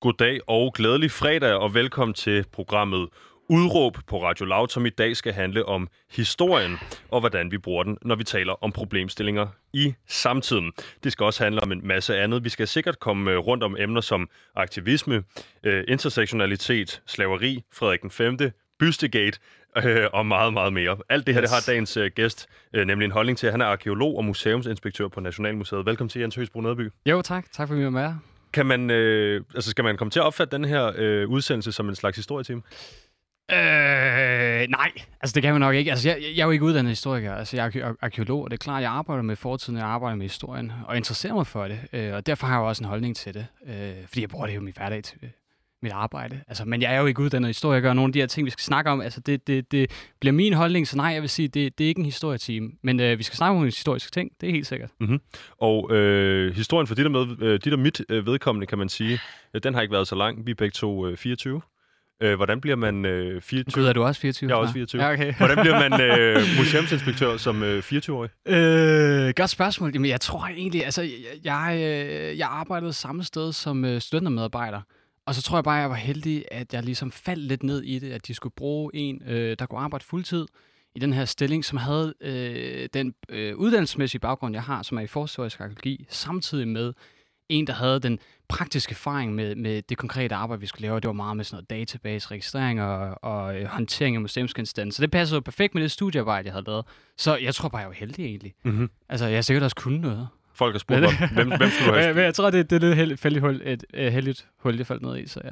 Goddag og glædelig fredag, og velkommen til programmet Udråb på Radio Loud, som i dag skal handle om historien og hvordan vi bruger den, når vi taler om problemstillinger i samtiden. Det skal også handle om en masse andet. Vi skal sikkert komme øh, rundt om emner som aktivisme, øh, intersektionalitet, slaveri, Frederik den 5., Bystegate øh, og meget, meget mere. Alt det her, yes. det har dagens øh, gæst øh, nemlig en holdning til. Han er arkeolog og museumsinspektør på Nationalmuseet. Velkommen til Jens Høsbro Nedby. Jo, tak. Tak for at vi var med kan man, øh, altså skal man komme til at opfatte den her øh, udsendelse som en slags historietime? Øh, nej, altså det kan man nok ikke. Altså, jeg, jeg er jo ikke uddannet historiker. Altså, jeg er arkeolog, og det er klart, at jeg arbejder med fortiden, jeg arbejder med historien, og interesserer mig for det. Øh, og derfor har jeg også en holdning til det. Øh, fordi jeg bruger det jo i min hverdag til, øh, mit arbejde. Altså, men jeg er jo ikke uddannet historiker, og nogle af de her ting, vi skal snakke om, altså det, det, det bliver min holdning, så nej, jeg vil sige, det, det er ikke en historietime. Men øh, vi skal snakke om historiske ting, det er helt sikkert. Mm-hmm. Og øh, historien for dit og, med, øh, dit og mit øh, vedkommende, kan man sige, øh, den har ikke været så lang. Vi er begge to øh, 24. Øh, hvordan bliver man øh, 24? Gud, er du også 24? Jeg er også 24. Ja, okay. hvordan bliver man øh, museumsinspektør som øh, 24-årig? Øh, godt spørgsmål. Jamen, jeg tror egentlig, altså, jeg, jeg, øh, jeg arbejdede samme sted som øh, studentermedarbejder. Og så tror jeg bare, at jeg var heldig, at jeg ligesom faldt lidt ned i det, at de skulle bruge en, øh, der kunne arbejde fuldtid i den her stilling, som havde øh, den øh, uddannelsesmæssige baggrund, jeg har, som er i forstorisk arkeologi, samtidig med en, der havde den praktiske erfaring med, med det konkrete arbejde, vi skulle lave. Det var meget med sådan noget database, registrering og, og øh, håndtering af museumsgenstande. Så det passede jo perfekt med det studiearbejde, jeg havde lavet. Så jeg tror bare, jeg var heldig egentlig. Mm-hmm. Altså, jeg sikkert også kunnet noget. Folk har spurgt, hvem, hvem skulle du have? Men jeg tror, det, det er lidt heldigt hul, et, et heldigt hul, jeg faldt ned i. Så ja.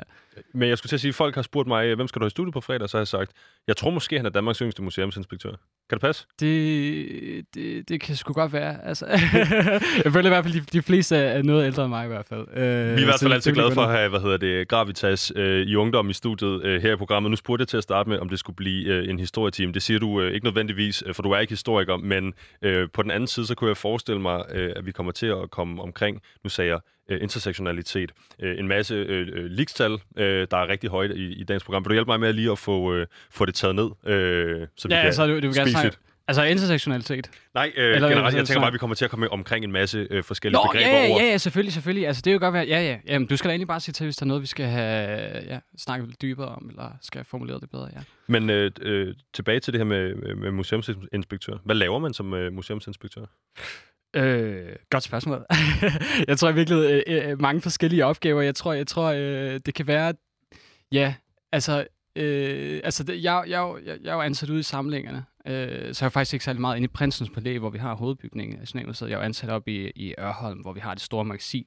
Men jeg skulle til at sige, at folk har spurgt mig, hvem skal du have i studiet på fredag? Så har jeg sagt, jeg tror måske, han er Danmarks yngste museumsinspektør. Kan det passe? Det, det, det kan sgu godt være. Altså, jeg føler i hvert fald, de, de fleste er noget ældre end mig i hvert fald. Uh, Vi er i hvert fald altid glade for at have hvad hedder det, Gravitas uh, i ungdom i studiet uh, her i programmet. Nu spurgte jeg til at starte med, om det skulle blive uh, en historieteam. Det siger du uh, ikke nødvendigvis, uh, for du er ikke historiker, men uh, på den anden side, så kunne jeg forestille mig, uh, at vi kommer til at komme omkring, nu sagde jeg, uh, intersektionalitet. Uh, en masse uh, ligestal, uh, der er rigtig højt i, i dagens program. Vil du hjælpe mig med lige at få, uh, få det taget ned, uh, så vi ja, kan så du, du vil gerne Altså intersektionalitet? Nej, øh, Eller, generelt, jeg tænker bare, at vi kommer til at komme omkring en masse øh, forskellige Nå, begreber ja, ja, ja, selvfølgelig, selvfølgelig. Altså, det er jo godt være, ja, ja. Jamen, du skal da egentlig bare sige til, hvis der er noget, vi skal have ja, snakket lidt dybere om, eller skal formulere det bedre, ja. Men øh, øh, tilbage til det her med, med museumsinspektør. Hvad laver man som øh, museumsinspektør? Øh, godt spørgsmål. jeg tror virkelig øh, øh, øh, mange forskellige opgaver. Jeg tror, jeg tror øh, det kan være, ja, altså, øh, altså det, jeg, jeg, jeg, jeg er jo ansat ude i samlingerne, øh, så jeg er faktisk ikke særlig meget inde i Prinsens Palæ, hvor vi har hovedbygningen af Nationalmuseet. Jeg er jo ansat op i, i Ørholm, hvor vi har det store magasin.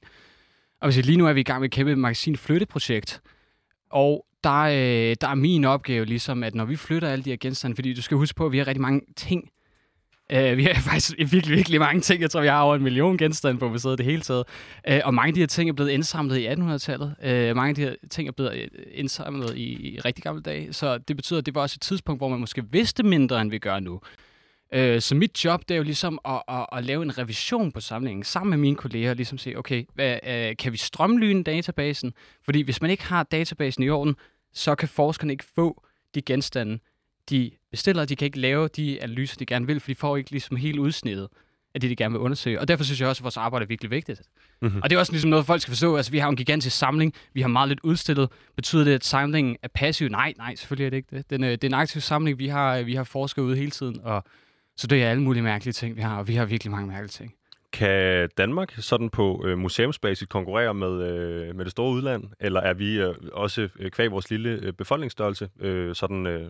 Og hvis lige nu er vi i gang med et kæmpe magasin flytteprojekt, og der, øh, der er min opgave ligesom, at når vi flytter alle de her genstande, fordi du skal huske på, at vi har rigtig mange ting, Uh, vi har faktisk virkelig, virkelig mange ting. Jeg tror, vi har over en million genstande på museet det hele taget. Uh, og mange af de her ting er blevet indsamlet i 1800-tallet. Uh, øh, mange af de her ting er blevet indsamlet i, i rigtig gamle dage. Så det betyder, at det var også et tidspunkt, hvor man måske vidste mindre, end vi gør nu. Uh, så mit job, det er jo ligesom at, at, at lave en revision på samlingen sammen med mine kolleger. Ligesom sige, okay, hvad, uh, kan vi strømlyne databasen? Fordi hvis man ikke har databasen i orden, så kan forskerne ikke få de genstande, de bestiller, de kan ikke lave de analyser, de gerne vil, for de får ikke ligesom helt udsnittet af det, de gerne vil undersøge. Og derfor synes jeg også, at vores arbejde er virkelig vigtigt. Mm-hmm. Og det er også ligesom noget, folk skal forstå. Altså, vi har en gigantisk samling, vi har meget lidt udstillet. Betyder det, at samlingen er passiv? Nej, nej, selvfølgelig er det ikke det. Den, øh, det er en aktiv samling, vi har, vi har forsket ude hele tiden, og så det er alle mulige mærkelige ting, vi har, og vi har virkelig mange mærkelige ting. Kan Danmark sådan på øh, museumsbasis konkurrere med, øh, med det store udland, eller er vi øh, også øh, kvæg vores lille øh, befolkningsstørrelse øh, sådan øh,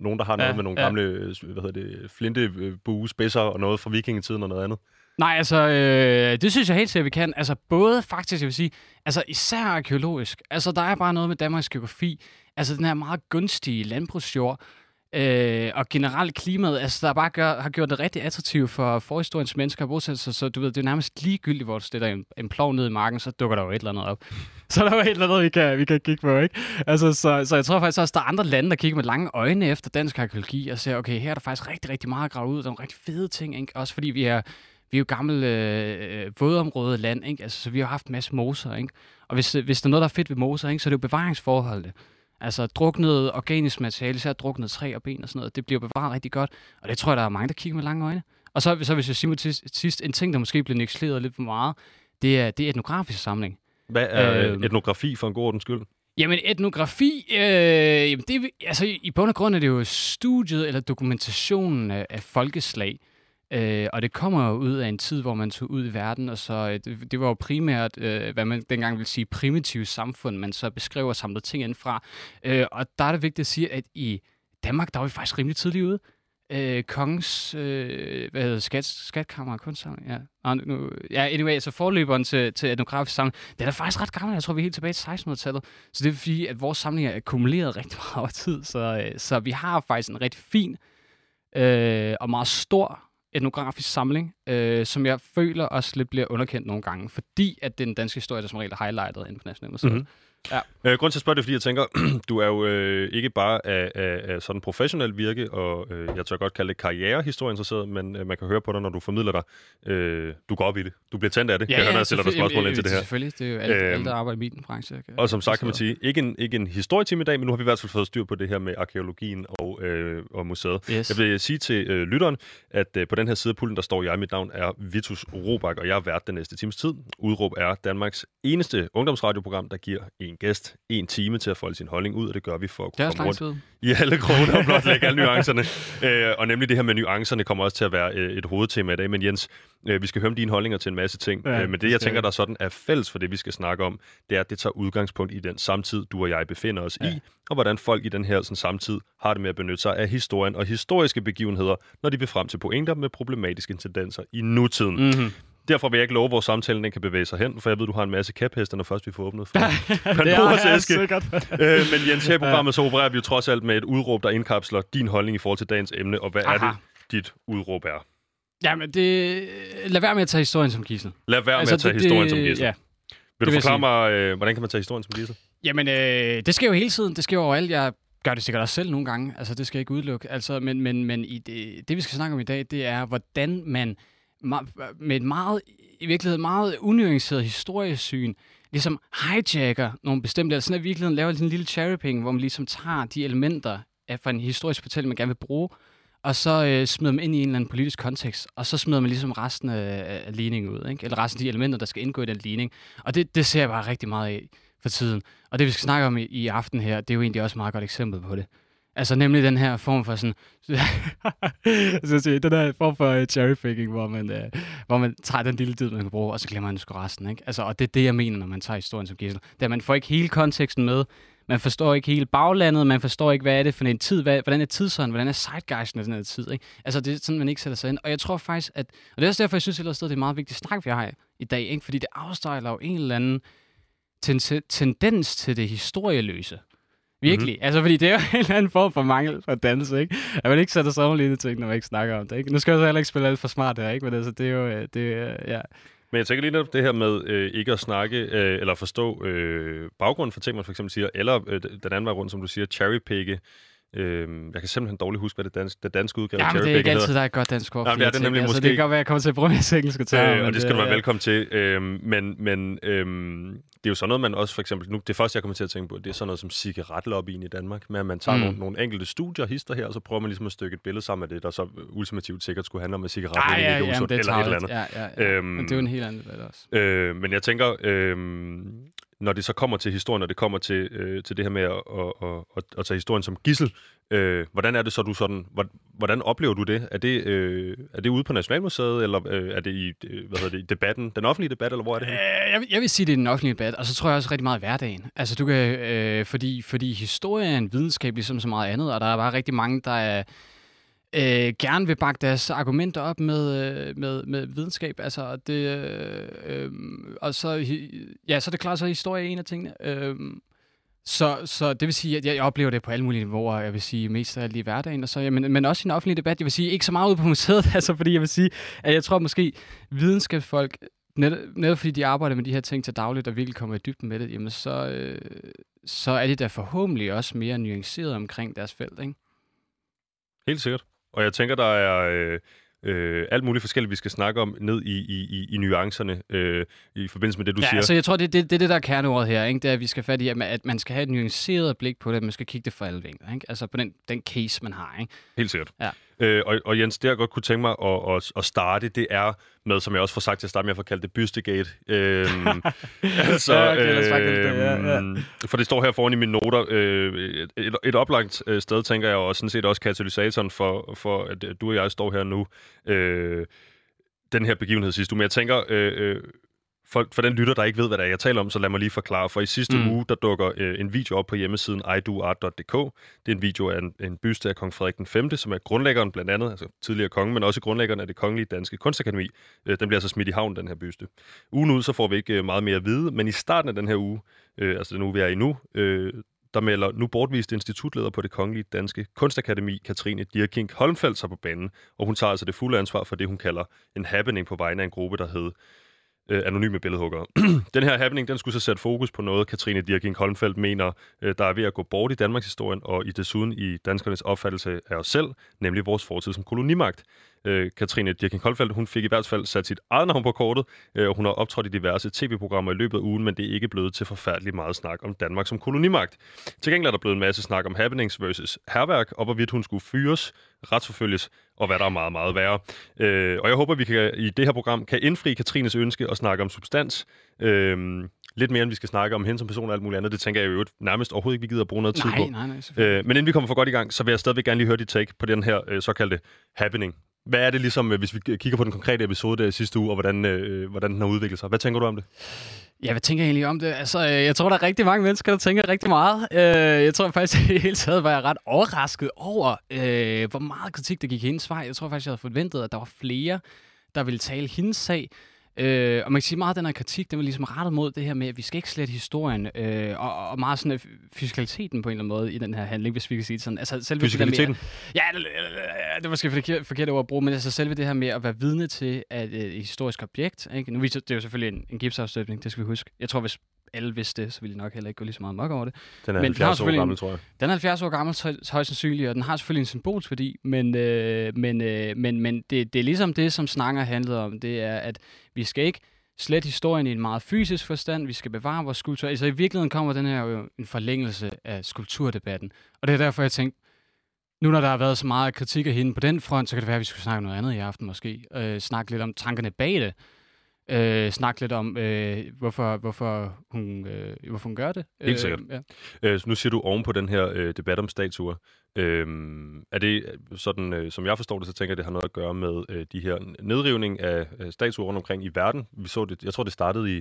nogen, der har noget ja, med nogle ja. gamle øh, hvad hedder det, flintebue, spidser og noget fra vikingetiden og noget andet? Nej, altså, øh, det synes jeg helt sikkert, vi kan. Altså, både faktisk, jeg vil sige, altså især arkeologisk. Altså, der er bare noget med Danmarks geografi. Altså, den her meget gunstige landbrugsjord, Øh, og generelt klimaet, altså der bare gør, har gjort det rigtig attraktivt for forhistoriens mennesker at bosætte sig, så du ved, det er nærmest ligegyldigt, hvor du stiller en, en plov ned i marken, så dukker der jo et eller andet op. så der er jo et eller andet, vi kan, vi kan kigge på, ikke? Altså, så, så jeg tror faktisk også, der er andre lande, der kigger med lange øjne efter dansk arkeologi, og ser, okay, her er der faktisk rigtig, rigtig meget at grave ud, der er nogle rigtig fede ting, ikke? Også fordi vi er, vi er jo gammel øh, vådområde land, ikke? Altså, så vi har haft en masse moser, ikke? Og hvis, hvis der er noget, der er fedt ved moser, ikke, så er det jo bevaringsforholdet. Altså druknet organisk materiale, især druknet træ og ben og sådan noget, det bliver bevaret rigtig godt. Og det tror jeg, der er mange, der kigger med lange øjne. Og så, så hvis jeg siger til sidst, en ting, der måske bliver negligeret lidt for meget, det er, det er etnografisk samling. Hvad er øh, etnografi for en god ordens skyld? Jamen, etnografi, øh, jamen det, altså, i bund og grund er det jo studiet eller dokumentationen af, af folkeslag. Øh, og det kommer jo ud af en tid, hvor man tog ud i verden, og så øh, det, det var jo primært, øh, hvad man dengang ville sige, primitive samfund, man så beskriver og samler ting indfra. Øh, og der er det vigtigt at sige, at i Danmark, der var vi faktisk rimelig tidligt ude øh, kongens, øh, hvad hedder skat, skatkammer, kunstsamling, ja. Og nu, ja, anyway, så forløberen til, til etnografisk samling, den er faktisk ret gammel, jeg tror, vi er helt tilbage til 1600-tallet. Så det er fordi, at vores samling er akkumuleret rigtig meget over tid, så, øh, så vi har faktisk en rigtig fin øh, og meget stor etnografisk samling, øh, som jeg føler også lidt bliver underkendt nogle gange, fordi at den danske historie, der som regel er highlightet inden på Nationalmuseet. Mm-hmm. Ja. Øh, grund til at spørge det, er, fordi jeg tænker, du er jo øh, ikke bare af, af, af sådan professionel virke, og øh, jeg tør godt kalde det karrierehistorieinteresseret, men øh, man kan høre på dig, når du formidler dig. Øh, du går op i det. Du bliver tændt af det. Ja, jeg ja, hører, jeg stiller dig spørgsmål ind til det her. Selvfølgelig, det er jo alt, øh, alt der arbejder i min branche. Kan, og som sagt kan man sige, ikke en, ikke en historietime i dag, men nu har vi i hvert fald fået styr på det her med arkeologien og, øh, og museet. Yes. Jeg vil sige til øh, lytteren, at øh, på den her side af pulten, der står jeg, mit navn er Vitus Robak, og jeg er vært den næste times tid. Udråb er Danmarks eneste ungdomsradioprogram, der giver en gæst, en time til at folde sin holdning ud, og det gør vi for at kunne komme rundt tid. i alle kroner og blot lægge alle nuancerne. Øh, og nemlig det her med nuancerne kommer også til at være øh, et hovedtema i dag. Men Jens, øh, vi skal høre om dine holdninger til en masse ting. Ja, øh, men det, jeg tænker, der sådan er fælles for det, vi skal snakke om, det er, at det tager udgangspunkt i den samtid, du og jeg befinder os ja. i, og hvordan folk i den her sådan, samtid har det med at benytte sig af historien og historiske begivenheder, når de vil frem til pointer med problematiske tendenser i nutiden. Mm-hmm. Derfor vil jeg ikke love, hvor samtalen den kan bevæge sig hen, for jeg ved, du har en masse kæphester, når først vi får åbnet for det jeg sikkert. øh, men Jens, her i programmet så opererer vi jo trods alt med et udråb, der indkapsler din holdning i forhold til dagens emne, og hvad Aha. er det, dit udråb er? Jamen, det... lad være med at tage historien som gissel. Lad være altså, med at tage det, historien som gissel. Ja. Vil du vil forklare mig, øh, hvordan kan man tage historien som gissel? Jamen, øh, det sker jo hele tiden. Det sker jo overalt. Jeg gør det sikkert også selv nogle gange. Altså, det skal jeg ikke udelukke. Altså, men men, men i det, det, vi skal snakke om i dag, det er, hvordan man med et meget, i virkeligheden meget unuanceret historiesyn, ligesom hijacker nogle bestemte, eller sådan at i virkeligheden laver en lille cherryping, hvor man ligesom tager de elementer af fra en historisk fortælling, man gerne vil bruge, og så øh, smider man ind i en eller anden politisk kontekst, og så smider man ligesom resten af, af ligningen ud, ikke? eller resten af de elementer, der skal indgå i den ligning. Og det, det ser jeg bare rigtig meget af for tiden. Og det, vi skal snakke om i, i aften her, det er jo egentlig også et meget godt eksempel på det. Altså nemlig den her form for sådan, altså, så sige, den her form for øh, cherrypicking, hvor man, øh, hvor man tager den lille tid, man kan bruge, og så glemmer man sgu resten. Ikke? Altså, og det er det, jeg mener, når man tager historien som gissel. Det er, at man får ikke hele konteksten med, man forstår ikke hele baglandet, man forstår ikke, hvad er det for en tid, hvad, hvordan er tidsånden, hvordan er zeitgeisten af den her tid. Ikke? Altså, det er sådan, man ikke sætter sig ind. Og jeg tror faktisk, at, og det er også derfor, jeg synes, at det er meget vigtigt snak, vi har i dag, ikke? fordi det afstejler jo en eller anden ten- tendens til det historieløse. Virkelig. Mm-hmm. Altså, fordi det er jo en eller anden form for mangel for danse, ikke? At man ikke sætter sig over lille ting, når man ikke snakker om det, ikke? Nu skal jeg så heller ikke spille alt for smart her, ikke? Men altså, det er jo, øh, det er, ja. Men jeg tænker lige netop det her med øh, ikke at snakke øh, eller forstå øh, baggrunden for ting, man for eksempel siger, eller øh, den anden vej rundt, som du siger, cherrypicke. Øh, jeg kan simpelthen dårligt huske, hvad det, danske, det danske udgave af ja, det er ikke altid, der er et godt dansk ord. Ja, det er det nemlig altså, måske. Det kan godt være, at jeg kommer til at bruge engelske termer. Øh, og det skal du være velkommen til. Øh, men men øh, det er jo sådan noget, man også for eksempel, nu, det første, jeg kommer til at tænke på, det er sådan noget som cigaretlobbyen i Danmark, med at man tager mm. nogle, nogle enkelte studier, hister her, og så prøver man ligesom at stykke et billede sammen med det, der så ultimativt sikkert skulle handle om, at cigaretten ja, ikke er usund, eller et eller andet. Ja, ja, ja. Øhm, men det er jo en helt anden debat også. Øh, men jeg tænker, øh, når det så kommer til historien, når det kommer til, øh, til det her med at, at, at, at, at tage historien som gissel, øh, hvordan er det så, du sådan, hvordan oplever du det? Er det, øh, er det ude på Nationalmuseet, eller øh, er det i øh, hvad hedder det, debatten, den offentlige debat, eller hvor er det her? Øh, jeg, jeg vil sige, det er den offentlige debat, og så tror jeg også rigtig meget hverdagen. Altså, du kan, øh, fordi, fordi historie er en videnskab, ligesom så meget andet, og der er bare rigtig mange, der er øh, gerne vil bakke deres argumenter op med, øh, med, med videnskab. Altså, det, øh, øhm, og så, ja, så er det klart, så er historie en af tingene. Øh, så, så det vil sige, at jeg oplever det på alle mulige niveauer, jeg vil sige mest af alt i hverdagen, og så, ja, men, men også i en offentlig debat. Jeg vil sige, ikke så meget ude på museet, altså, fordi jeg vil sige, at jeg tror måske, videnskabsfolk, netop, netop fordi de arbejder med de her ting til dagligt, og virkelig kommer i dybden med det, jamen så, øh, så er de da forhåbentlig også mere nuanceret omkring deres felt, ikke? Helt sikkert. Og jeg tænker, der er øh, øh, alt muligt forskelligt, vi skal snakke om ned i, i, i, i nuancerne øh, i forbindelse med det, du ja, siger. altså jeg tror, det er det, det, det, der er kerneordet her. Ikke? Det er, at vi skal fat i, at man skal have et nuanceret blik på det, at man skal kigge det fra alle vinkler. Ikke? Altså på den, den case, man har. Ikke? Helt sikkert. Ja. Øh, og, og Jens, det jeg godt kunne tænke mig at, at, at starte, det er med, som jeg også får sagt til at starte med, at få kaldt det Bystegate. Øhm, altså, Ja, okay, os bare kalde det ja, ja. øhm, For det står her foran i mine noter. Øh, et, et oplagt øh, sted, tænker jeg, og sådan set også katalysatoren for, for at øh, du og jeg står her nu. Øh, den her begivenhed sidste uge. Men jeg tænker, øh, øh, for, for den lytter, der ikke ved, hvad det er, jeg taler om, så lad mig lige forklare. For i sidste Mm. uge, der dukker øh, en video op på hjemmesiden idoart.dk. Det er en video af en, en byste af kong Frederik den 5., som er grundlæggeren blandt andet, altså tidligere konge, men også grundlæggeren af det kongelige danske kunstakademi. Øh, den bliver altså smidt i havn, den her byste. Ugen ud, så får vi ikke øh, meget mere at vide, men i starten af den her uge, øh, altså den uge, vi er i nu, øh, der melder nu bortvist institutleder på det kongelige danske kunstakademi, Katrine Dirking Holmfeldt, sig på banen, og hun tager altså det fulde ansvar for det, hun kalder en happening på vegne af en gruppe, der hed øh, anonyme billedhuggere. den her happening, den skulle så sætte fokus på noget, Katrine Dirking Holmfeldt mener, øh, der er ved at gå bort i Danmarks historien, og i desuden i danskernes opfattelse af os selv, nemlig vores fortid som kolonimagt. Øh, Katrine Dirking Holmfeldt, hun fik i hvert fald sat sit eget navn på kortet, øh, og hun har optrådt i diverse tv-programmer i løbet af ugen, men det er ikke blevet til forfærdelig meget snak om Danmark som kolonimagt. Til gengæld er der blevet en masse snak om happenings versus herværk, og hvorvidt hun skulle fyres, retsforfølges, og hvad der er meget, meget værre. Øh, og jeg håber, vi kan, i det her program kan indfri Katrines ønske og snakke om substans. Øh, lidt mere, end vi skal snakke om hende som person og alt muligt andet. Det tænker jeg jo nærmest overhovedet ikke, vi gider at bruge noget tid Nej, på. nej, nej. Øh, men inden vi kommer for godt i gang, så vil jeg stadigvæk gerne lige høre dit take på den her øh, såkaldte happening. Hvad er det ligesom, øh, hvis vi kigger på den konkrete episode der sidste uge, og hvordan, øh, øh, hvordan den har udviklet sig? Hvad tænker du om det? Ja, hvad tænker jeg egentlig om det? Altså, øh, jeg tror, der er rigtig mange mennesker, der tænker rigtig meget. Jeg tror faktisk, i hele taget var jeg ret overrasket over, øh, hvor meget kritik, der gik i hendes vej. Jeg tror faktisk, jeg havde forventet, at der var flere, der ville tale hendes sag. Øh, og man kan sige, meget af den her kritik, den var ligesom rettet mod det her med, at vi skal ikke slette historien, øh, og, og meget sådan øh, fysikaliteten på en eller anden måde i den her handling, hvis vi kan sige det sådan. Altså, selve det der med- Fysikaliteten? Ja, det, var måske forkert, forkert ord at bruge, men altså selve det her med at være vidne til at øh, et historisk objekt, ikke? Nu viser det er jo selvfølgelig en, en gipsafstøbning, det skal vi huske. Jeg tror, hvis alle vidste det, så ville de nok heller ikke gå lige så meget mok over det. Den er Men den har 70 år selvfølgelig gammel, en- tror jeg. Den er 70 år gammel, høj- højst sandsynligt, og den har selvfølgelig en symbolsk værdi, men, øh, men, øh, men, men det, det er ligesom det, som snakker handlede om. Det er, at vi skal ikke slet historien i en meget fysisk forstand. Vi skal bevare vores skulptur. Altså i virkeligheden kommer den her jo en forlængelse af skulpturdebatten. Og det er derfor, jeg tænkte, nu når der har været så meget kritik af hende på den front, så kan det være, at vi skulle snakke noget andet i aften måske. Øh, snakke lidt om tankerne bag det. Øh, snakke lidt om, øh, hvorfor, hvorfor, hun, øh, hvorfor hun gør det. Helt sikkert. ja. Øh, så nu siger du oven på den her øh, debat om statuer. Øh, er det øh, sådan, øh, som jeg forstår det, så tænker jeg, det har noget at gøre med øh, de her nedrivning af øh, statuer rundt omkring i verden. Vi så det, jeg tror, det startede i,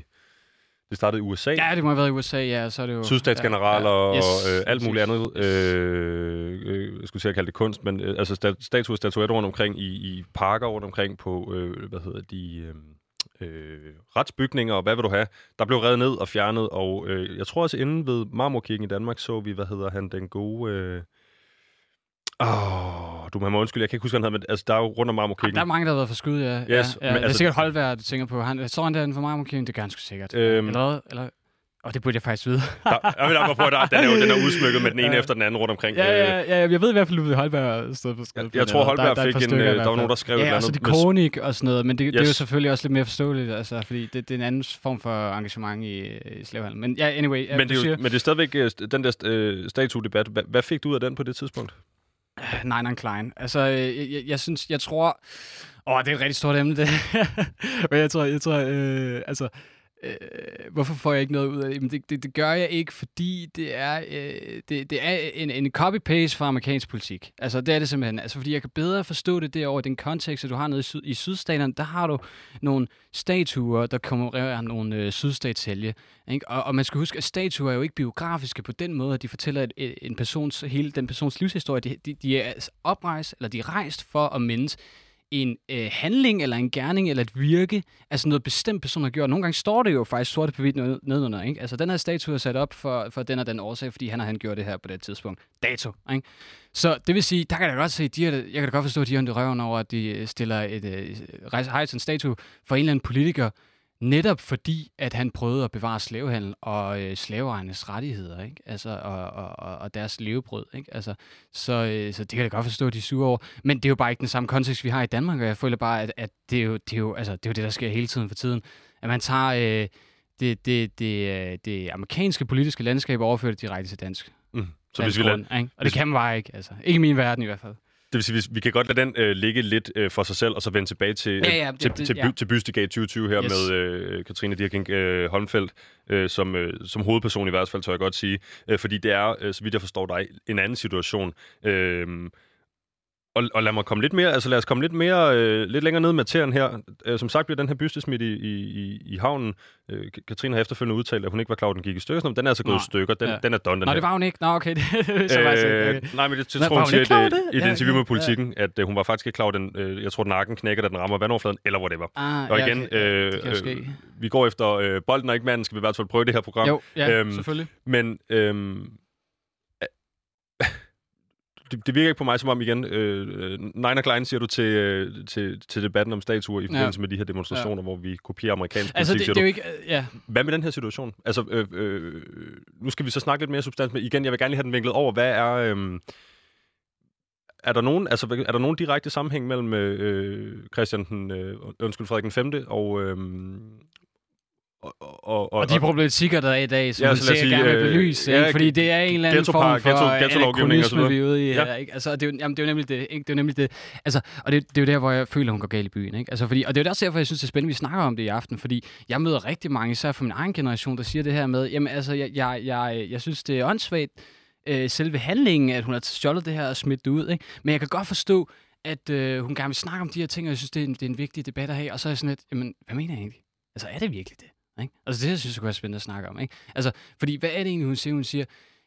det startede i USA. Ja, det må have været i USA, ja. Så er det jo... Sydstatsgeneraler ja, ja. yes, og øh, alt muligt andet. Øh, øh, jeg skulle sige at kalde det kunst, men øh, altså sta- statuer statuetter rundt omkring i, i parker rundt omkring på, øh, hvad hedder de, øh, øh, retsbygninger, og hvad vil du have? Der blev revet ned og fjernet, og øh, jeg tror også inden ved Marmorkirken i Danmark så vi, hvad hedder han, den gode... Øh, Åh, du må undskylde, jeg kan ikke huske, hvad han hedder, men altså, der er jo rundt om Marmorkirken. Der er mange, der har været for skud, ja. Yes, ja, ja. men det er altså- sikkert Holberg, du tænker på. Han, står han derinde for Marmorkirken? Det han sgu sikkert. Øhm. Eller? Eller... Og det burde jeg faktisk vide. Der, jeg vil på, der, den, er jo, den er udsmykket med den ene Ja. efter den anden rundt omkring. ja, øh, ja, ja, jeg ved i hvert fald, at Holberg stod på skade. Jeg, jeg tror, Holberg fik en... Øh, der var nogen, der skrev et Ja, eller og så andet. det konik og sådan noget, men det, yes. det er jo selvfølgelig også lidt mere forståeligt, altså, fordi det, det er en anden form for engagement i, i slavehandel. Men ja, anyway, ja, men, det er siger, jo, men det er stadigvæk øh, den der øh, statue-debat. Hvad, hvad fik du ud af den på det tidspunkt? Nine and Klein. Altså, jeg, jeg, jeg synes, jeg tror... Åh, det er et rigtig stort emne, det. Men jeg tror, jeg tror, øh, altså... Øh, hvorfor får jeg ikke noget ud af det? Jamen, det, det, det gør jeg ikke, fordi det er, øh, det, det er en, en copy-paste fra amerikansk politik. Altså, det er det simpelthen. Altså, fordi jeg kan bedre forstå det derovre, i den kontekst, at du har nede i, syd, i sydstaterne, der har du nogle statuer, der kommemorerer nogle øh, sydstatshelge. Ikke? Og, og man skal huske, at statuer er jo ikke biografiske på den måde, at de fortæller et, et, øh, en persons, hele den persons livshistorie. De, de, de er oprejst, eller de er rejst for at mindes en øh, handling, eller en gerning, eller et virke, altså noget bestemt person har gjort. Nogle gange står det jo faktisk sort på hvidt nedenunder, ikke? Altså, den her statue er sat op for, for den og den årsag, fordi han og han gjorde det her på det tidspunkt. Dato, ikke? Så det vil sige, der kan jeg da godt se, de er, jeg kan da godt forstå, at de er røven over, at de øh, stiller et, øh, rejser en statue for en eller anden politiker, netop fordi, at han prøvede at bevare slavehandel og øh, slaveejernes rettigheder, ikke? Altså, og, og, og, deres levebrød, ikke? Altså, så, øh, så det kan jeg godt forstå, at de er sure over. Men det er jo bare ikke den samme kontekst, vi har i Danmark, og jeg føler bare, at, at det, er jo, det, er jo, altså, det er jo det, der sker hele tiden for tiden. At man tager øh, det, det, det, øh, det amerikanske politiske landskab og overfører det direkte til dansk. Mm. Så hvis vi, lader, ikke? Og det kan man bare ikke, altså. Ikke i min verden i hvert fald. Det vil sige, vi, vi kan godt lade den øh, ligge lidt øh, for sig selv, og så vende tilbage til, Ja, ja, til, det- til, ja. by, til Bystegate 2020 her Yes. med øh, Katrine Dirking øh, Holmfeldt øh, som, øh, som hovedperson i hvert fald, tør jeg godt sige. Øh, fordi det er, øh, så vidt jeg forstår dig, en anden situation. Øh, og, og lad mig komme lidt mere, altså lad os komme lidt mere, øh, lidt længere ned i materien her. Øh, som sagt bliver den her byste smidt i, i, i, i havnen. Øh, Katrine har efterfølgende udtalt, at hun ikke var klar, at den gik i stykker. noget. Den er altså gået i stykker. Den, ja. den er done, den Nå, her. det var hun ikke. Nå, okay. Det, så, okay. Øh, nej, men det, det Nå, tror hun siger i et Ja, interview med ja. politikken, at øh, hun var faktisk ikke klar over den. Øh, jeg tror, nakken knækker, da den rammer vandoverfladen, eller whatever. Ah, Og ja, igen, okay. øh, ske. vi går efter øh, bolden og ikke manden, skal vi i hvert fald prøve det her program. Jo, ja, øhm, selvfølgelig. Men øhm, det, det virker ikke på mig som om igen, øh, øh, Niner Klein siger du til, øh, til, til debatten om statuer i forbindelse med de her demonstrationer, hvor vi kopierer amerikansk Altså, politik, det, siger det er jo ikke... øh, Ja, Hvad med den her situation? Altså, øh, øh, nu skal vi så snakke lidt mere substans, men igen, jeg vil gerne lige have den vinklet over. Hvad er... Øh, er der nogen, altså, er der nogen direkte sammenhæng mellem øh, Christian den, øh, undskyld, Frederik den 5. og, øh, og, og, og de problematikker, der er i dag, som Ja, os sikkert sige, gerne vil øh, belyse, ja, ikke? fordi det er en eller anden form for ghetto- og anachronisme, vi er ude i. Ja. Ja. Ikke? Altså, det, er jo, jamen, det er jo nemlig det. Ikke? Det er jo nemlig det. Altså, og det, det er jo der, hvor jeg føler, hun går galt i byen. Ikke? Altså, fordi, og det er jo også derfor, jeg synes, det er spændende, at vi snakker om det i aften, fordi jeg møder rigtig mange, især fra min egen generation, der siger det her med, jamen altså, jeg, jeg, jeg, jeg synes, det er åndssvagt, øh, selve handlingen, at hun har stjålet det her og smidt det ud. Ikke? Men jeg kan godt forstå, at øh, hun gerne vil snakke om de her ting, og jeg synes, det er en, det er en vigtig debat at have. Og så er jeg sådan lidt, jamen, hvad mener jeg egentlig? Altså, er det virkelig det? Ikke? Altså, det jeg synes jeg kunne være spændende at snakke om. Ikke? Altså, fordi hvad er det egentlig, hun siger? Hun siger,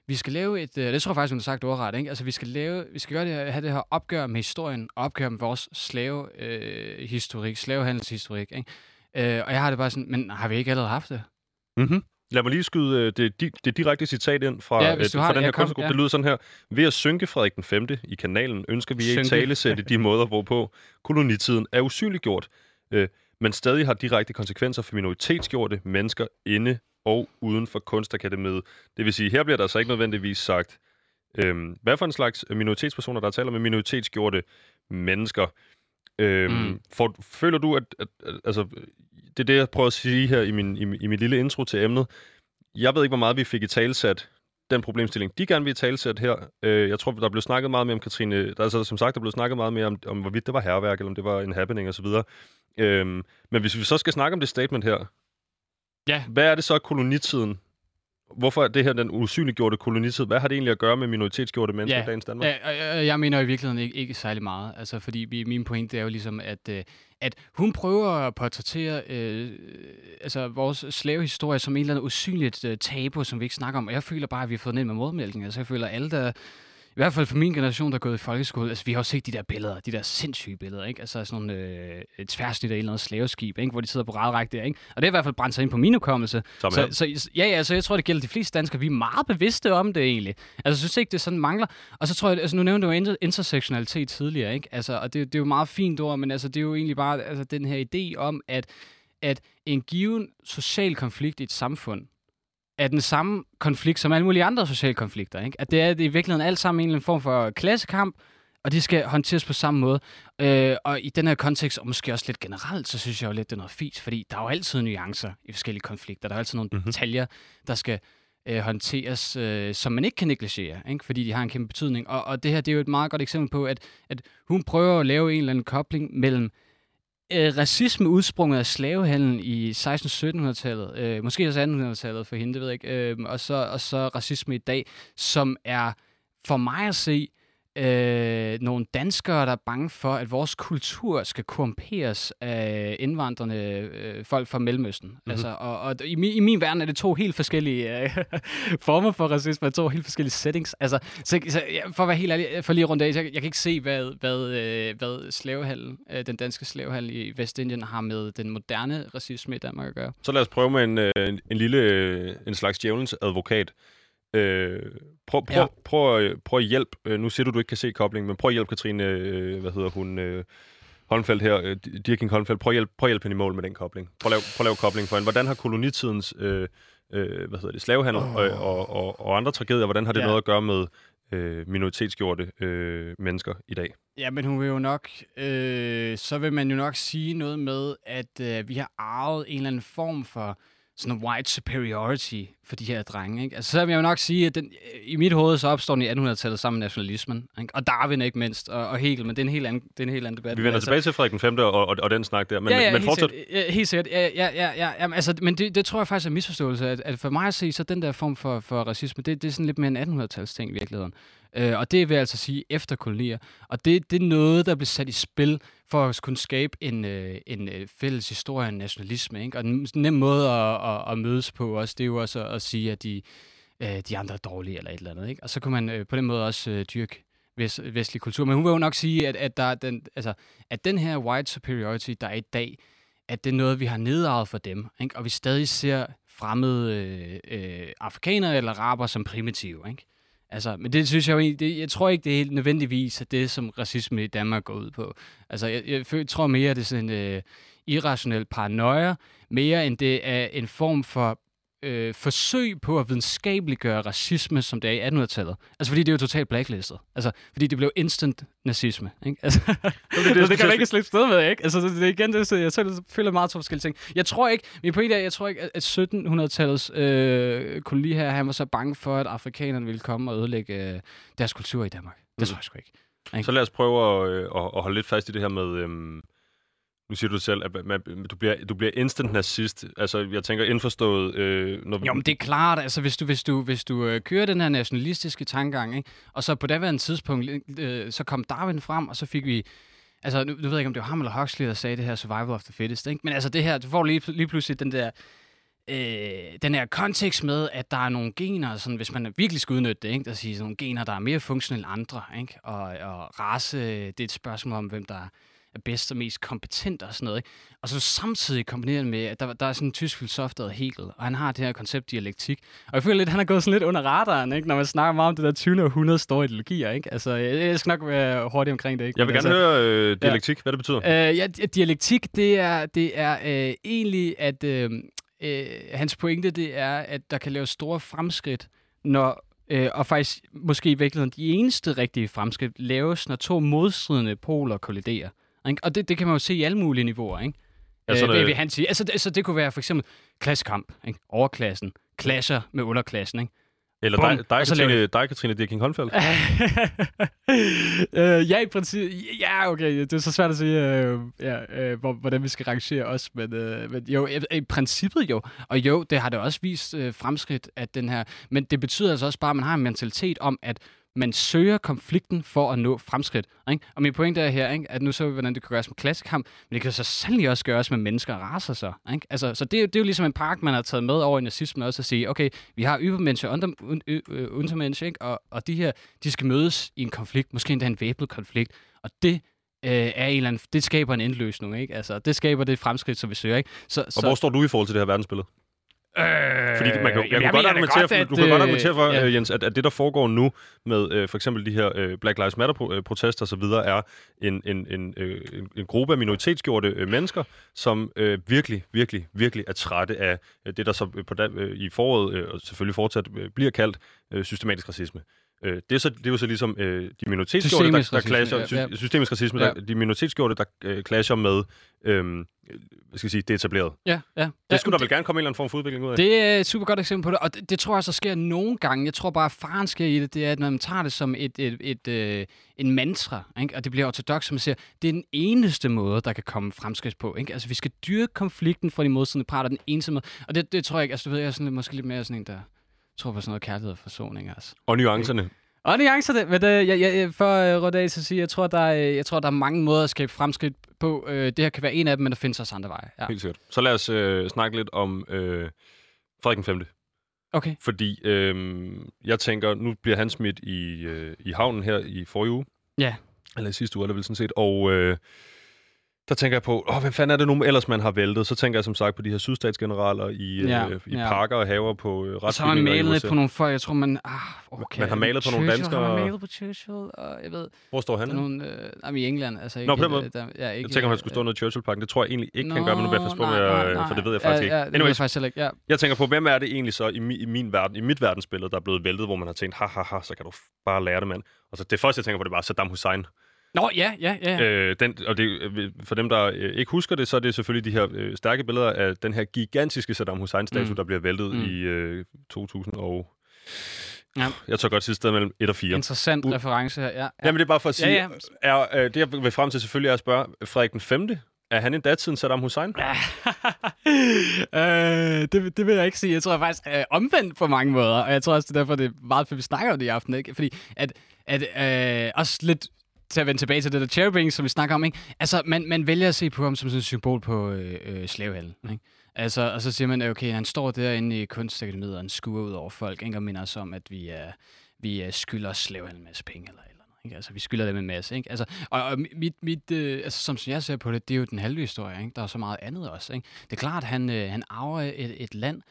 vi skal lave et, øh, det tror jeg faktisk, hun har sagt ordret, ikke? Altså, vi skal, lave, vi skal gøre det her, have det her opgør med historien, opgør med vores slavehistorik, øh, historik, slavehandelshistorik, ikke? Øh, og jeg har det bare sådan, men har vi ikke allerede haft det? Mm-hmm. Lad mig lige skyde øh, det, di- det direkte citat ind fra, Ja, øh, fra det. den her kunstgruppe. ja. Det lyder sådan her. Ved at synke Frederik den 5. i kanalen, ønsker vi ikke Synke. tale sætte de måder, hvorpå kolonitiden er usynliggjort, øh, men stadig har direkte konsekvenser for minoritetsgjorte mennesker inde og uden for kunstakademiet. Det vil sige, her bliver der så ikke nødvendigvis sagt, øh, hvad for en slags minoritetspersoner, der taler med minoritetsgjorte mennesker. Øh, Mm. for, føler du, at, at, at altså, det er det, jeg prøver at sige her i min, i, min- i mit lille intro til emnet. Jeg ved ikke, hvor meget vi fik i talsat den problemstilling, de gerne vil i talsat her. Øh, jeg tror, der blev snakket meget mere om Katrine... Der, altså, som sagt, der blev snakket meget mere om, om hvorvidt det var herværk, eller om det var en happening osv. Øhm, men hvis vi så skal snakke om det statement her, Ja. hvad er det så kolonitiden? Hvorfor er det her den usynliggjorte kolonitid? Hvad har det egentlig at gøre med minoritetsgjorte mennesker Ja. i dagens Danmark? Ja, jeg mener i virkeligheden ikke, ikke særlig meget. Altså, fordi vi, min pointe er jo ligesom, at, øh, at hun prøver at portrættere øh, altså, vores slavehistorie som en eller anden usynligt øh, tabu, som vi ikke snakker om. Og jeg føler bare, at vi har fået ned med modmælken. Altså, jeg føler, at alle, der i hvert fald for min generation, der er gået i folkeskole, altså vi har jo set de der billeder, de der sindssyge billeder, ikke? Altså sådan nogle øh, tværsnit af et eller andet slaveskib, ikke? Hvor de sidder på række der, ikke? Og det er i hvert fald brændt sig ind på min hukommelse. Så, så, ja, ja, så jeg tror, det gælder de fleste danskere. Vi er meget bevidste om det egentlig. Altså, jeg synes ikke, det sådan mangler. Og så tror jeg, altså nu nævnte du jo inter- intersektionalitet tidligere, ikke? Altså, og det, det er jo et meget fint ord, men altså, det er jo egentlig bare altså, den her idé om, at, at en given social konflikt i et samfund, er den samme konflikt som alle mulige andre sociale konflikter. Ikke? At det er det er i virkeligheden alt sammen en eller anden form for klassekamp, og de skal håndteres på samme måde. Øh, og i den her kontekst, og måske også lidt generelt, så synes jeg jo lidt, det er noget fint, fordi der er jo altid nuancer i forskellige konflikter. Der er altid nogle Mhm. mm-hmm. detaljer, der skal øh, håndteres, øh, som man ikke kan negligere, ikke? fordi de har en kæmpe betydning. Og, og det her det er jo et meget godt eksempel på, at, at hun prøver at lave en eller anden kobling mellem øh, racisme udsprunget af slavehandlen i 1600-1700-tallet, øh, måske også 1800-tallet for hende, det ved jeg ikke, øh, og, så, og så racisme i dag, som er for mig at se øh, nogle danskere, der er bange for, at vores kultur skal korrumperes af indvandrende øh, folk fra Mellemøsten. Mm-hmm. Altså, og, og i, min, i min verden er det to helt forskellige øh, former for racisme, to helt forskellige settings. Altså, så, så ja, for at være helt ærlig, for lige rundt af, jeg, jeg kan ikke se, hvad, hvad, øh, hvad slavehandel, øh, den danske slavehandel i Vestindien har med den moderne racisme i Danmark at gøre. Så lad os prøve med en, øh, en, en lille, øh, en slags djævelens advokat. Øh, prøv, prøv, Ja. prøv, at- prøv at hjælpe, øh, nu siger du, du ikke kan se koblingen, men prøv at hjælpe Katrine, øh, hvad hedder hun, øh, Holmfeldt her, øh, Dirking Holmfeldt, prøv at, hjælpe, prøv at hjælpe hende i mål med den kobling. Prøv at lave, prøv at lave kobling for hende. Hvordan har kolonitidens, øh, øh, hvad hedder det, slavehandel oh. og, og, og, og andre tragedier, hvordan har det Ja. noget at gøre med øh, minoritetsgjorte øh, mennesker i dag? Ja, men hun vil jo nok, øh, så vil man jo nok sige noget med, at øh, vi har arvet en eller anden form for sådan en white superiority for de her drenge. Ikke? Altså, så vil jeg nok sige, at den, i mit hoved så opstår den i 1800-tallet sammen med nationalismen. Ikke? Og Darwin ikke mindst, og, og Hegel, men det er en helt anden, det er en helt anden debat. Vi vender altså, tilbage til Frederik den 5. Og, og, og den snak der. Men, ja, ja, men helt fortsæt. Sikkert, ja, helt sikkert. Ja, ja, ja, ja, ja, altså, men det, det tror jeg faktisk er en misforståelse, at, at for mig at se, så den der form for, for racisme, det, det er sådan lidt mere en 1800-tals ting i virkeligheden. Øh, og det vil altså sige efter kolonier. Og det, det er noget, der bliver sat i spil for at kunne skabe en, øh, en øh, fælles historie, en nationalisme. Ikke? Og en nem måde at, at, at mødes på også, det er jo også at, at sige, at de, øh, de andre er dårlige eller et eller andet. Ikke? Og så kan man øh, på den måde også øh, dyrke vest, vestlig kultur. Men hun vil jo nok sige, at, at, der er den, altså, at den her white superiority, der er i dag, at det er noget, vi har nedarvet for dem. Ikke? Og vi stadig ser fremmede øh, øh, afrikanere eller araber som primitive. Ikke? Altså, men det synes jeg jo egentlig, det, jeg tror ikke, det er helt nødvendigvis at det, som racisme i Danmark går ud på. Altså, jeg, jeg, jeg tror mere, at det er sådan en øh, irrationel paranoia, mere end det er en form for øh, forsøg på at videnskabeliggøre racisme, som det er i 1800-tallet. Altså, fordi det er jo totalt blacklistet. Altså, fordi det blev instant nazisme, ikke? Altså, det, det, det, det kan man ikke slippe sted med, ikke? Altså, det, det, igen, det, jeg selv føler meget to forskellige ting. Jeg tror ikke, min pointe er, jeg tror ikke, at 1700-tallets øh, koloni her, han var så bange for, at afrikanerne ville komme og ødelægge øh, deres kultur i Danmark. Det mm. tror jeg sgu ikke. ikke. Så lad os prøve at, øh, at holde lidt fast i det her med... Øh nu siger du selv, at man, du, bliver, du bliver instant nazist. Altså, jeg tænker indforstået... Øh, når... Jo, men det er klart. Altså, hvis du, hvis du, hvis du øh, kører den her nationalistiske tankegang, ikke? og så på daværende tidspunkt, øh, så kom Darwin frem, og så fik vi... Altså, nu, nu ved jeg ikke, om det var ham eller Huxley, der sagde det her survival of the fittest, ikke? Men altså, det her, du får lige, lige pludselig den der... Øh, den her kontekst med, at der er nogle gener, sådan, hvis man virkelig skal udnytte det, ikke? der siger nogle gener, der er mere funktionelle end andre, ikke? Og, og race, det er et spørgsmål om, hvem der er bedst og mest kompetent og sådan noget. Ikke? Og så samtidig kombineret med, at der, der er sådan en tysk filosof, der Hegel, og han har det her koncept dialektik. Og jeg føler lidt, at han er gået sådan lidt under radaren, ikke? når man snakker meget om det der 20. århundrede store ideologier. Ikke? Altså, jeg, jeg skal nok være hurtig omkring det. Ikke? Jeg vil gerne altså, høre øh, dialektik, ja. hvad det betyder. Øh, ja, dialektik, det er, det er øh, egentlig, at øh, øh, hans pointe, det er, at der kan laves store fremskridt, når Øh, og faktisk måske i virkeligheden de eneste rigtige fremskridt laves, når to modstridende poler kolliderer. Ikke? Og det, det kan man jo se i alle mulige niveauer, ikke? Ja, sådan, øh, vil han sige. Altså, altså, det kunne være for eksempel klassekamp, ikke? Overklassen, clasher med underklassen, ikke? Eller dig, dig, Katrine, dig, Katrine Dirking Holmfeldt? øh, ja, i princippet. Ja, okay. Det er så svært at sige, øh, ja, øh, hvordan vi skal rangere os. Men, øh, men jo, i princippet jo. Og jo, det har det også vist øh, fremskridt, at den her... Men det betyder altså også bare, at man har en mentalitet om, at man søger konflikten for at nå fremskridt. Ikke? Og min pointe er her, ikke? at nu så vi, hvordan det kan gøres med klassekamp, men det kan så sandelig også gøres med mennesker og raser så. Ikke? Altså, så det, det er jo ligesom en park, man har taget med over i nazismen også at sige, okay, vi har ybermennesker og undermennesker, ikke? Og, og de her, de skal mødes i en konflikt, måske endda en væbnet konflikt, og det øh, er en eller anden, det skaber en endløsning, ikke? Altså, det skaber det fremskridt, som vi søger, ikke? Så, og så, hvor står du i forhold til det her verdensbillede? Øh, Fordi man kan, jeg, jeg kunne godt argumentere, godt, for, at, du kan godt argumentere for, ja. uh, Jens, at, at det, der foregår nu med uh, for eksempel de her uh, Black Lives Matter-protester osv., er en, en, en, uh, en, en gruppe af minoritetsgjorte uh, mennesker, som uh, virkelig, virkelig, virkelig er trætte af det, der så på uh, i foråret uh, og selvfølgelig fortsat uh, bliver kaldt uh, systematisk racisme. Øh, det, er så, det er jo så ligesom øh, de minoritetsgjorte, der, der clasher, ja, ja. systemisk racisme, ja. der, de minoritetsgjorte, der øh, clasher med, øh, hvad skal jeg sige, det etablerede. Ja, ja. Det skulle ja, der vel gerne komme en eller anden form for udvikling ud af? Det er et super godt eksempel på det, og det, det tror jeg så sker nogle gange. Jeg tror bare, at faren sker i det, det er, at man tager det som et, et, et, øh, en mantra, ikke? og det bliver ortodox, som man siger, det er den eneste måde, der kan komme fremskridt på. Ikke? Altså, vi skal dyrke konflikten fra de modstridende parter, den eneste måde. Og det, det tror jeg ikke, altså du ved, jeg er sådan, måske lidt mere sådan en, der tror på sådan noget kærlighed og forsoning. Altså. Og nuancerne. Og nuancerne, men det, jeg, jeg, for uh, rundt af, så sige, jeg tror, der er, jeg tror, der er mange måder at skabe fremskridt på. Uh, det her kan være en af dem, men der findes også andre veje. Ja. Helt sikkert. Så lad os uh, snakke lidt om uh, Frederik 5. Okay. Fordi uh, jeg tænker, nu bliver han smidt i, uh, i havnen her i forrige uge. Ja. Eller i sidste uge, er det vel sådan set. Og uh, der tænker jeg på, åh, hvem fanden er det nu ellers, man har væltet? Så tænker jeg som sagt på de her sydstatsgeneraler i, ja, øh, i ja. parker og haver på øh, Og så har man malet lidt på nogle folk, jeg tror man... Ah, okay. Man har malet på nogle danskere. Har man malet på Churchill, og jeg ved... Hvor står han? Nogle, øh, I England, altså ikke... Nå, på den måde. Der, ja, ikke, jeg tænker, om han skulle stå noget i Churchill-parken. Det tror jeg egentlig ikke, Nå, han gør, men nu bliver jeg på, nej, nej, nej. for det ved jeg faktisk ja, ja, ikke. Det ved jeg faktisk ikke, ja. Jeg tænker på, hvem er det egentlig så i, mi, i min verden, i mit verdensbillede, der er blevet væltet, hvor man har tænkt, ha, ha, ha, så kan du bare lære det, mand. Og så det første, jeg tænker på, det var Saddam Hussein. Nå, ja, ja, ja. Øh, den, og det, øh, for dem, der øh, ikke husker det, så er det selvfølgelig de her øh, stærke billeder af den her gigantiske Saddam Hussein-statue, mm. der bliver væltet mm. i øh, 2000 og... Ja. Jeg tror godt sidste sted mellem 1 og 4. Interessant U- reference her, ja. ja. Jamen det er bare for at sige, ja, ja. Er, øh, det jeg vil frem til selvfølgelig er at spørge, Frederik den 5. Er han en datiden Saddam Hussein? øh, det, det vil jeg ikke sige. Jeg tror faktisk øh, omvendt på mange måder, og jeg tror også, det er derfor, det er meget fedt, vi snakker om det i aften. Ikke? Fordi at, at øh, også lidt til at vende tilbage til det der cherubing, som vi snakker om, ikke? Altså, man, man vælger at se på ham som sådan et symbol på øh, øh, slavehandel, ikke? Altså, og så siger man, okay, han står derinde i kunstakademiet, og han skuer ud over folk, ikke? Og minder os om, at vi, er, vi er skylder slavehandel en masse penge, eller eller andet, ikke? Altså, vi skylder dem en masse, ikke? Altså, og, og mit, mit øh, altså, som jeg ser på det, det er jo den halve historie, ikke? Der er så meget andet også, ikke? Det er klart, at han, øh, han arver et, et land,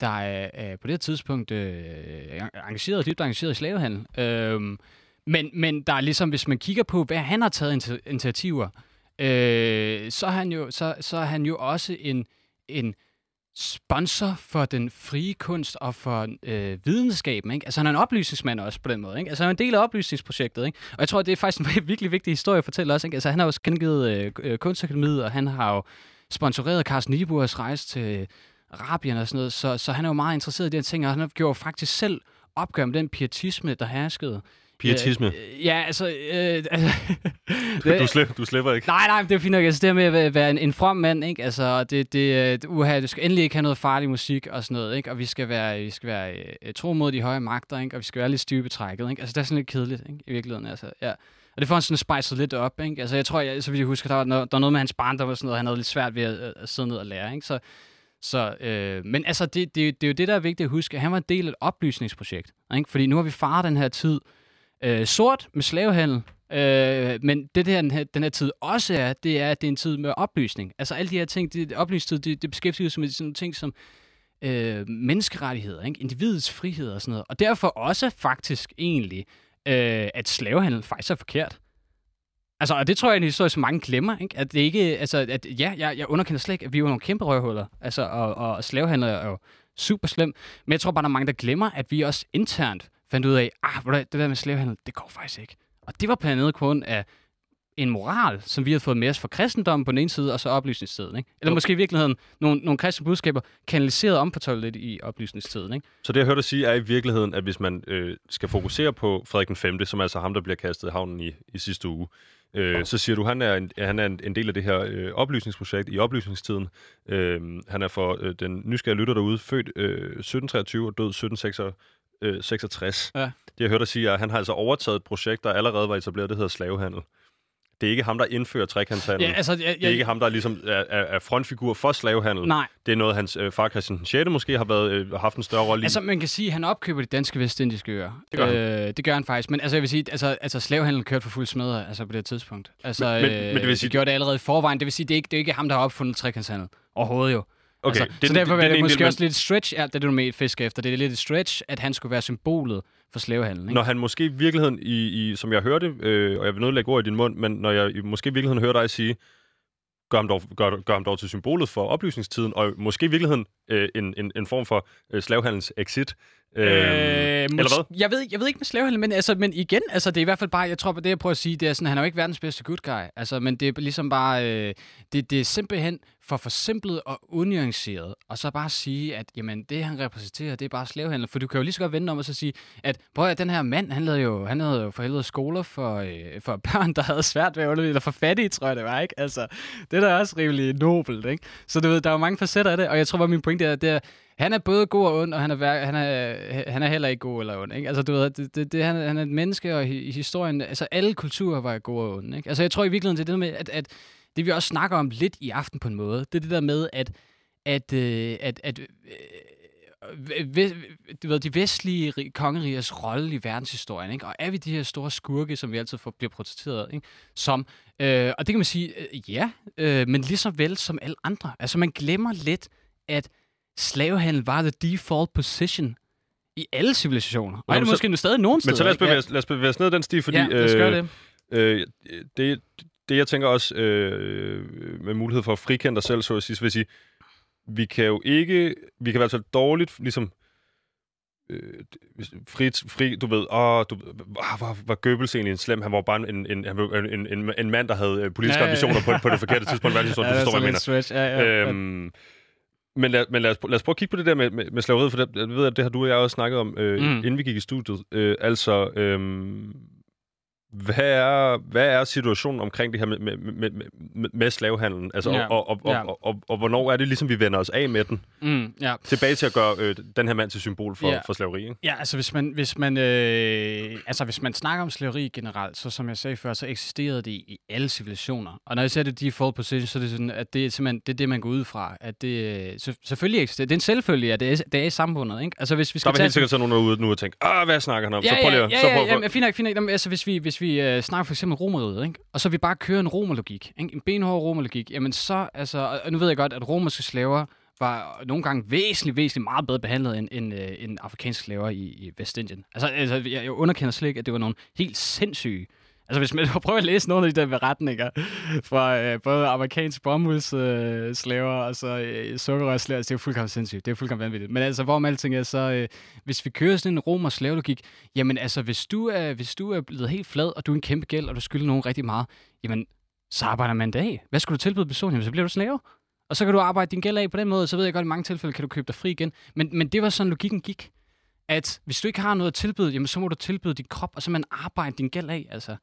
der er øh, på det tidspunkt øh, engageret, dybt engageret i slavehandel. Øh, men, men der er ligesom, hvis man kigger på, hvad han har taget initiativer, øh, så, er han jo, så, så er han jo også en, en sponsor for den frie kunst og for øh, videnskaben. Ikke? Altså han er en oplysningsmand også på den måde. Ikke? Altså han er en del af oplysningsprojektet. Ikke? Og jeg tror, det er faktisk en virkelig vigtig historie at fortælle også. Ikke? Altså han har jo gengivet øh, øh, kunstakademiet, og han har jo sponsoreret Carsten Niebuhrs rejse til Arabien og sådan noget, så, så han er jo meget interesseret i de her ting, og han har gjort faktisk selv opgør med den pietisme, der herskede Pietisme. Ja, ja altså... Øh, altså du, slipper, du slipper ikke. Nej, nej, det er fint nok. Altså, det med at være en, en from mand, ikke? Altså, det, det, uh, uha, du skal endelig ikke have noget farlig musik og sådan noget, ikke? Og vi skal være, vi skal være uh, tro mod de høje magter, ikke? Og vi skal være lidt styve betrækket, ikke? Altså, det er sådan lidt kedeligt, ikke? I virkeligheden, altså, ja. Og det får han sådan spejset lidt op, ikke? Altså, jeg tror, jeg, så vidt jeg husker, der var, noget, der var noget med hans barn, der var sådan noget, han havde lidt svært ved at, at sidde ned og lære, ikke? Så, så, øh, men altså, det, det, det er jo det, der er vigtigt at huske. Han var en del af et oplysningsprojekt, ikke? Fordi nu har vi faret den her tid, øh, sort med slavehandel. Øh, men det der, den her, den her tid også er, det er, at det er en tid med oplysning. Altså alle de her ting, det, oplysningstid, det, det beskæftiger sig med sådan ting som øh, menneskerettigheder, ikke? individets frihed og sådan noget. Og derfor også faktisk egentlig, øh, at slavehandel faktisk er forkert. Altså, og det tror jeg er en historie, som mange glemmer, ikke? At det ikke, altså, at ja, jeg, jeg underkender slet ikke, at vi er nogle kæmpe røvhuller. Altså, og, og slavehandel er jo super slem. Men jeg tror bare, der er mange, der glemmer, at vi også internt fandt ud af, ah, det der med slavehandel, det går faktisk ikke. Og det var blandt andet kun af en moral, som vi har fået med os fra kristendommen på den ene side, og så oplysningstiden. Ikke? Eller jo. måske i virkeligheden nogle, nogle kristne budskaber kanaliseret om på lidt i oplysningstiden. Ikke? Så det, jeg hørte dig sige, er i virkeligheden, at hvis man øh, skal fokusere på Frederik den 5., som er altså ham, der bliver kastet i havnen i, i sidste uge, øh, så siger du, at han er en, han er en, en del af det her øh, oplysningsprojekt i oplysningstiden. Øh, han er for øh, den nysgerrige lytter derude, født øh, 1723 og død 1766 øh, 66. Ja. Det jeg hørte dig sige, er, at han har altså overtaget et projekt, der allerede var etableret, det hedder slavehandel. Det er ikke ham, der indfører trekantshandel. Ja, altså, jeg, jeg, det er ikke ham, der ligesom er, er frontfigur for slavehandel. Nej. Det er noget, hans øh, far Christian 6. måske har været, øh, haft en større rolle i. Altså, man kan sige, at han opkøber de danske vestindiske øer. Det gør, øh, han. det gør han faktisk. Men altså, jeg vil sige, altså, altså slavehandel kørte for fuld smadre altså, på det tidspunkt. Altså, men, men, øh, men det vil sige... Det gjorde det allerede i forvejen. Det vil sige, det er ikke, det er ikke ham, der har opfundet trekantshandel. Overhovedet jo. Okay, altså, det, så derfor det, det, det, det måske også lidt stretch, ja, det er det, du med fisk efter, det er lidt et stretch, at han skulle være symbolet for slavehandel. Ikke? Når han måske i virkeligheden, i, i, som jeg hørte, øh, og jeg vil nødt ord i din mund, men når jeg måske i virkeligheden hører dig sige, gør ham dog, gør, gør ham dog til symbolet for oplysningstiden, og måske i virkeligheden øh, en, en, en form for øh, slavehandels exit. Øh, øh, eller hvad? Jeg ved, jeg ved ikke med slavehandel, men, altså, men igen, altså, det er i hvert fald bare, jeg tror på det, jeg prøver at sige, det er sådan, han er jo ikke verdens bedste good guy, altså, men det er ligesom bare, øh, det, det er simpelthen for forsimplet og unuanceret, og så bare sige, at jamen, det han repræsenterer, det er bare slavehandel, for du kan jo lige så godt vende om og så sige, at prøv at den her mand, han lavede jo, han lavede jo for helvede skoler for, øh, for børn, der havde svært ved at undervise, eller for fattige, tror jeg det var, ikke? Altså, det er da også rimelig nobelt, ikke? Så du ved, der er jo mange facetter af det, og jeg tror bare, min pointe er, det er, han er både god og ond, og han er, han er, han er heller ikke god eller ond. Ikke? Altså, du ved, det, det, det, han, han er et menneske, og i, i historien, altså alle kulturer var gode og onde. Ikke? Altså, jeg tror i virkeligheden, det er det med, at, at det vi også snakker om lidt i aften på en måde, det er det der med, at, at, øh, at, at øh, du ved, de vestlige kongerigers rolle i verdenshistorien, ikke? og er vi de her store skurke, som vi altid får, bliver protesteret ikke? som, øh, og det kan man sige, øh, ja, øh, men lige så vel som alle andre. Altså man glemmer lidt, at slavehandel var the default position i alle civilisationer. Og er det måske nu stadig nogen steder. Men så lad os bevæge, lad os bevæge os ned den sti, fordi... Ja, lad os gøre det. Øh, det, det jeg tænker også øh, med mulighed for at frikende dig selv, så at sige, vil sige, vi kan jo ikke, vi kan i hvert fald dårligt ligesom øh, fri, fri, du ved, åh, du, ah, var, var Goebbels egentlig en slem? Han var bare en, en, var en, en, en mand, der havde øh, politiske Ja, ja, ja. ambitioner på, på det forkerte tidspunkt. Hvad det, du Ja, er forstår, hvad sådan jeg mener? stretch. Ja, ja. Øhm, men lad, men lad, os, lad os prøve at kigge på det der med, med, med slaveriet, for det, jeg ved, at det har du og jeg også snakket om, øh, mm. inden vi gik i studiet. Øh, altså, øh, hvad, er, hvad er situationen omkring det her med, med, med, med, med slavehandlen? Altså, Ja. og, og, og, Ja. og, og, og, hvornår er det ligesom, vi vender os af med den? Mm, ja. Tilbage til at gøre øh, den her mand til symbol for, Ja. for slaveri, ikke? Ja, altså hvis man, hvis man, øh, altså hvis man snakker om slaveri generelt, så som jeg sagde før, så eksisterede det i, alle civilisationer. Og når jeg siger det default position, så er det sådan, at det er simpelthen det, er det man går ud fra. At det øh, så, selvfølgelig eksisterer. Det er en selvfølge, at det er, det er i samfundet, ikke? Altså hvis vi Der skal er helt sikkert sådan nogen derude nu og tænke, ah, hvad snakker han om? Ja, så prøv lige at... ja, så ja, prøv, ja, prøv, ja, fint nok, fint nok. Altså, hvis vi, hvis vi øh, snakker for eksempel romeriet, ikke? og så vi bare kører en romerlogik, ikke? en benhård romerlogik, jamen så, altså, og nu ved jeg godt, at romerske slaver var nogle gange væsentligt, væsentligt meget bedre behandlet end, end, øh, end afrikanske slaver i, i Vestindien. Altså, altså jeg, jeg underkender slet ikke, at det var nogle helt sindssyge Altså, hvis man prøver at læse nogle af de der beretninger fra øh, både amerikanske bomuldsslaver øh, slaver og så øh, sukkerrørsslaver, altså, det er jo fuldkommen sindssygt. Det er fuldkommen vanvittigt. Men altså, hvorom alting er, så øh, hvis vi kører sådan en romers slavelogik, jamen altså, hvis du, er, hvis du er blevet helt flad, og du er en kæmpe gæld, og du skylder nogen rigtig meget, jamen, så arbejder man dag. Hvad skulle du tilbyde personen? Jamen, så bliver du slave. Og så kan du arbejde din gæld af på den måde, så ved jeg godt, at i mange tilfælde kan du købe dig fri igen. Men, men det var sådan, logikken gik. At hvis du ikke har noget at tilbyde, jamen, så må du tilbyde din krop, og så man arbejde din gæld af. Altså.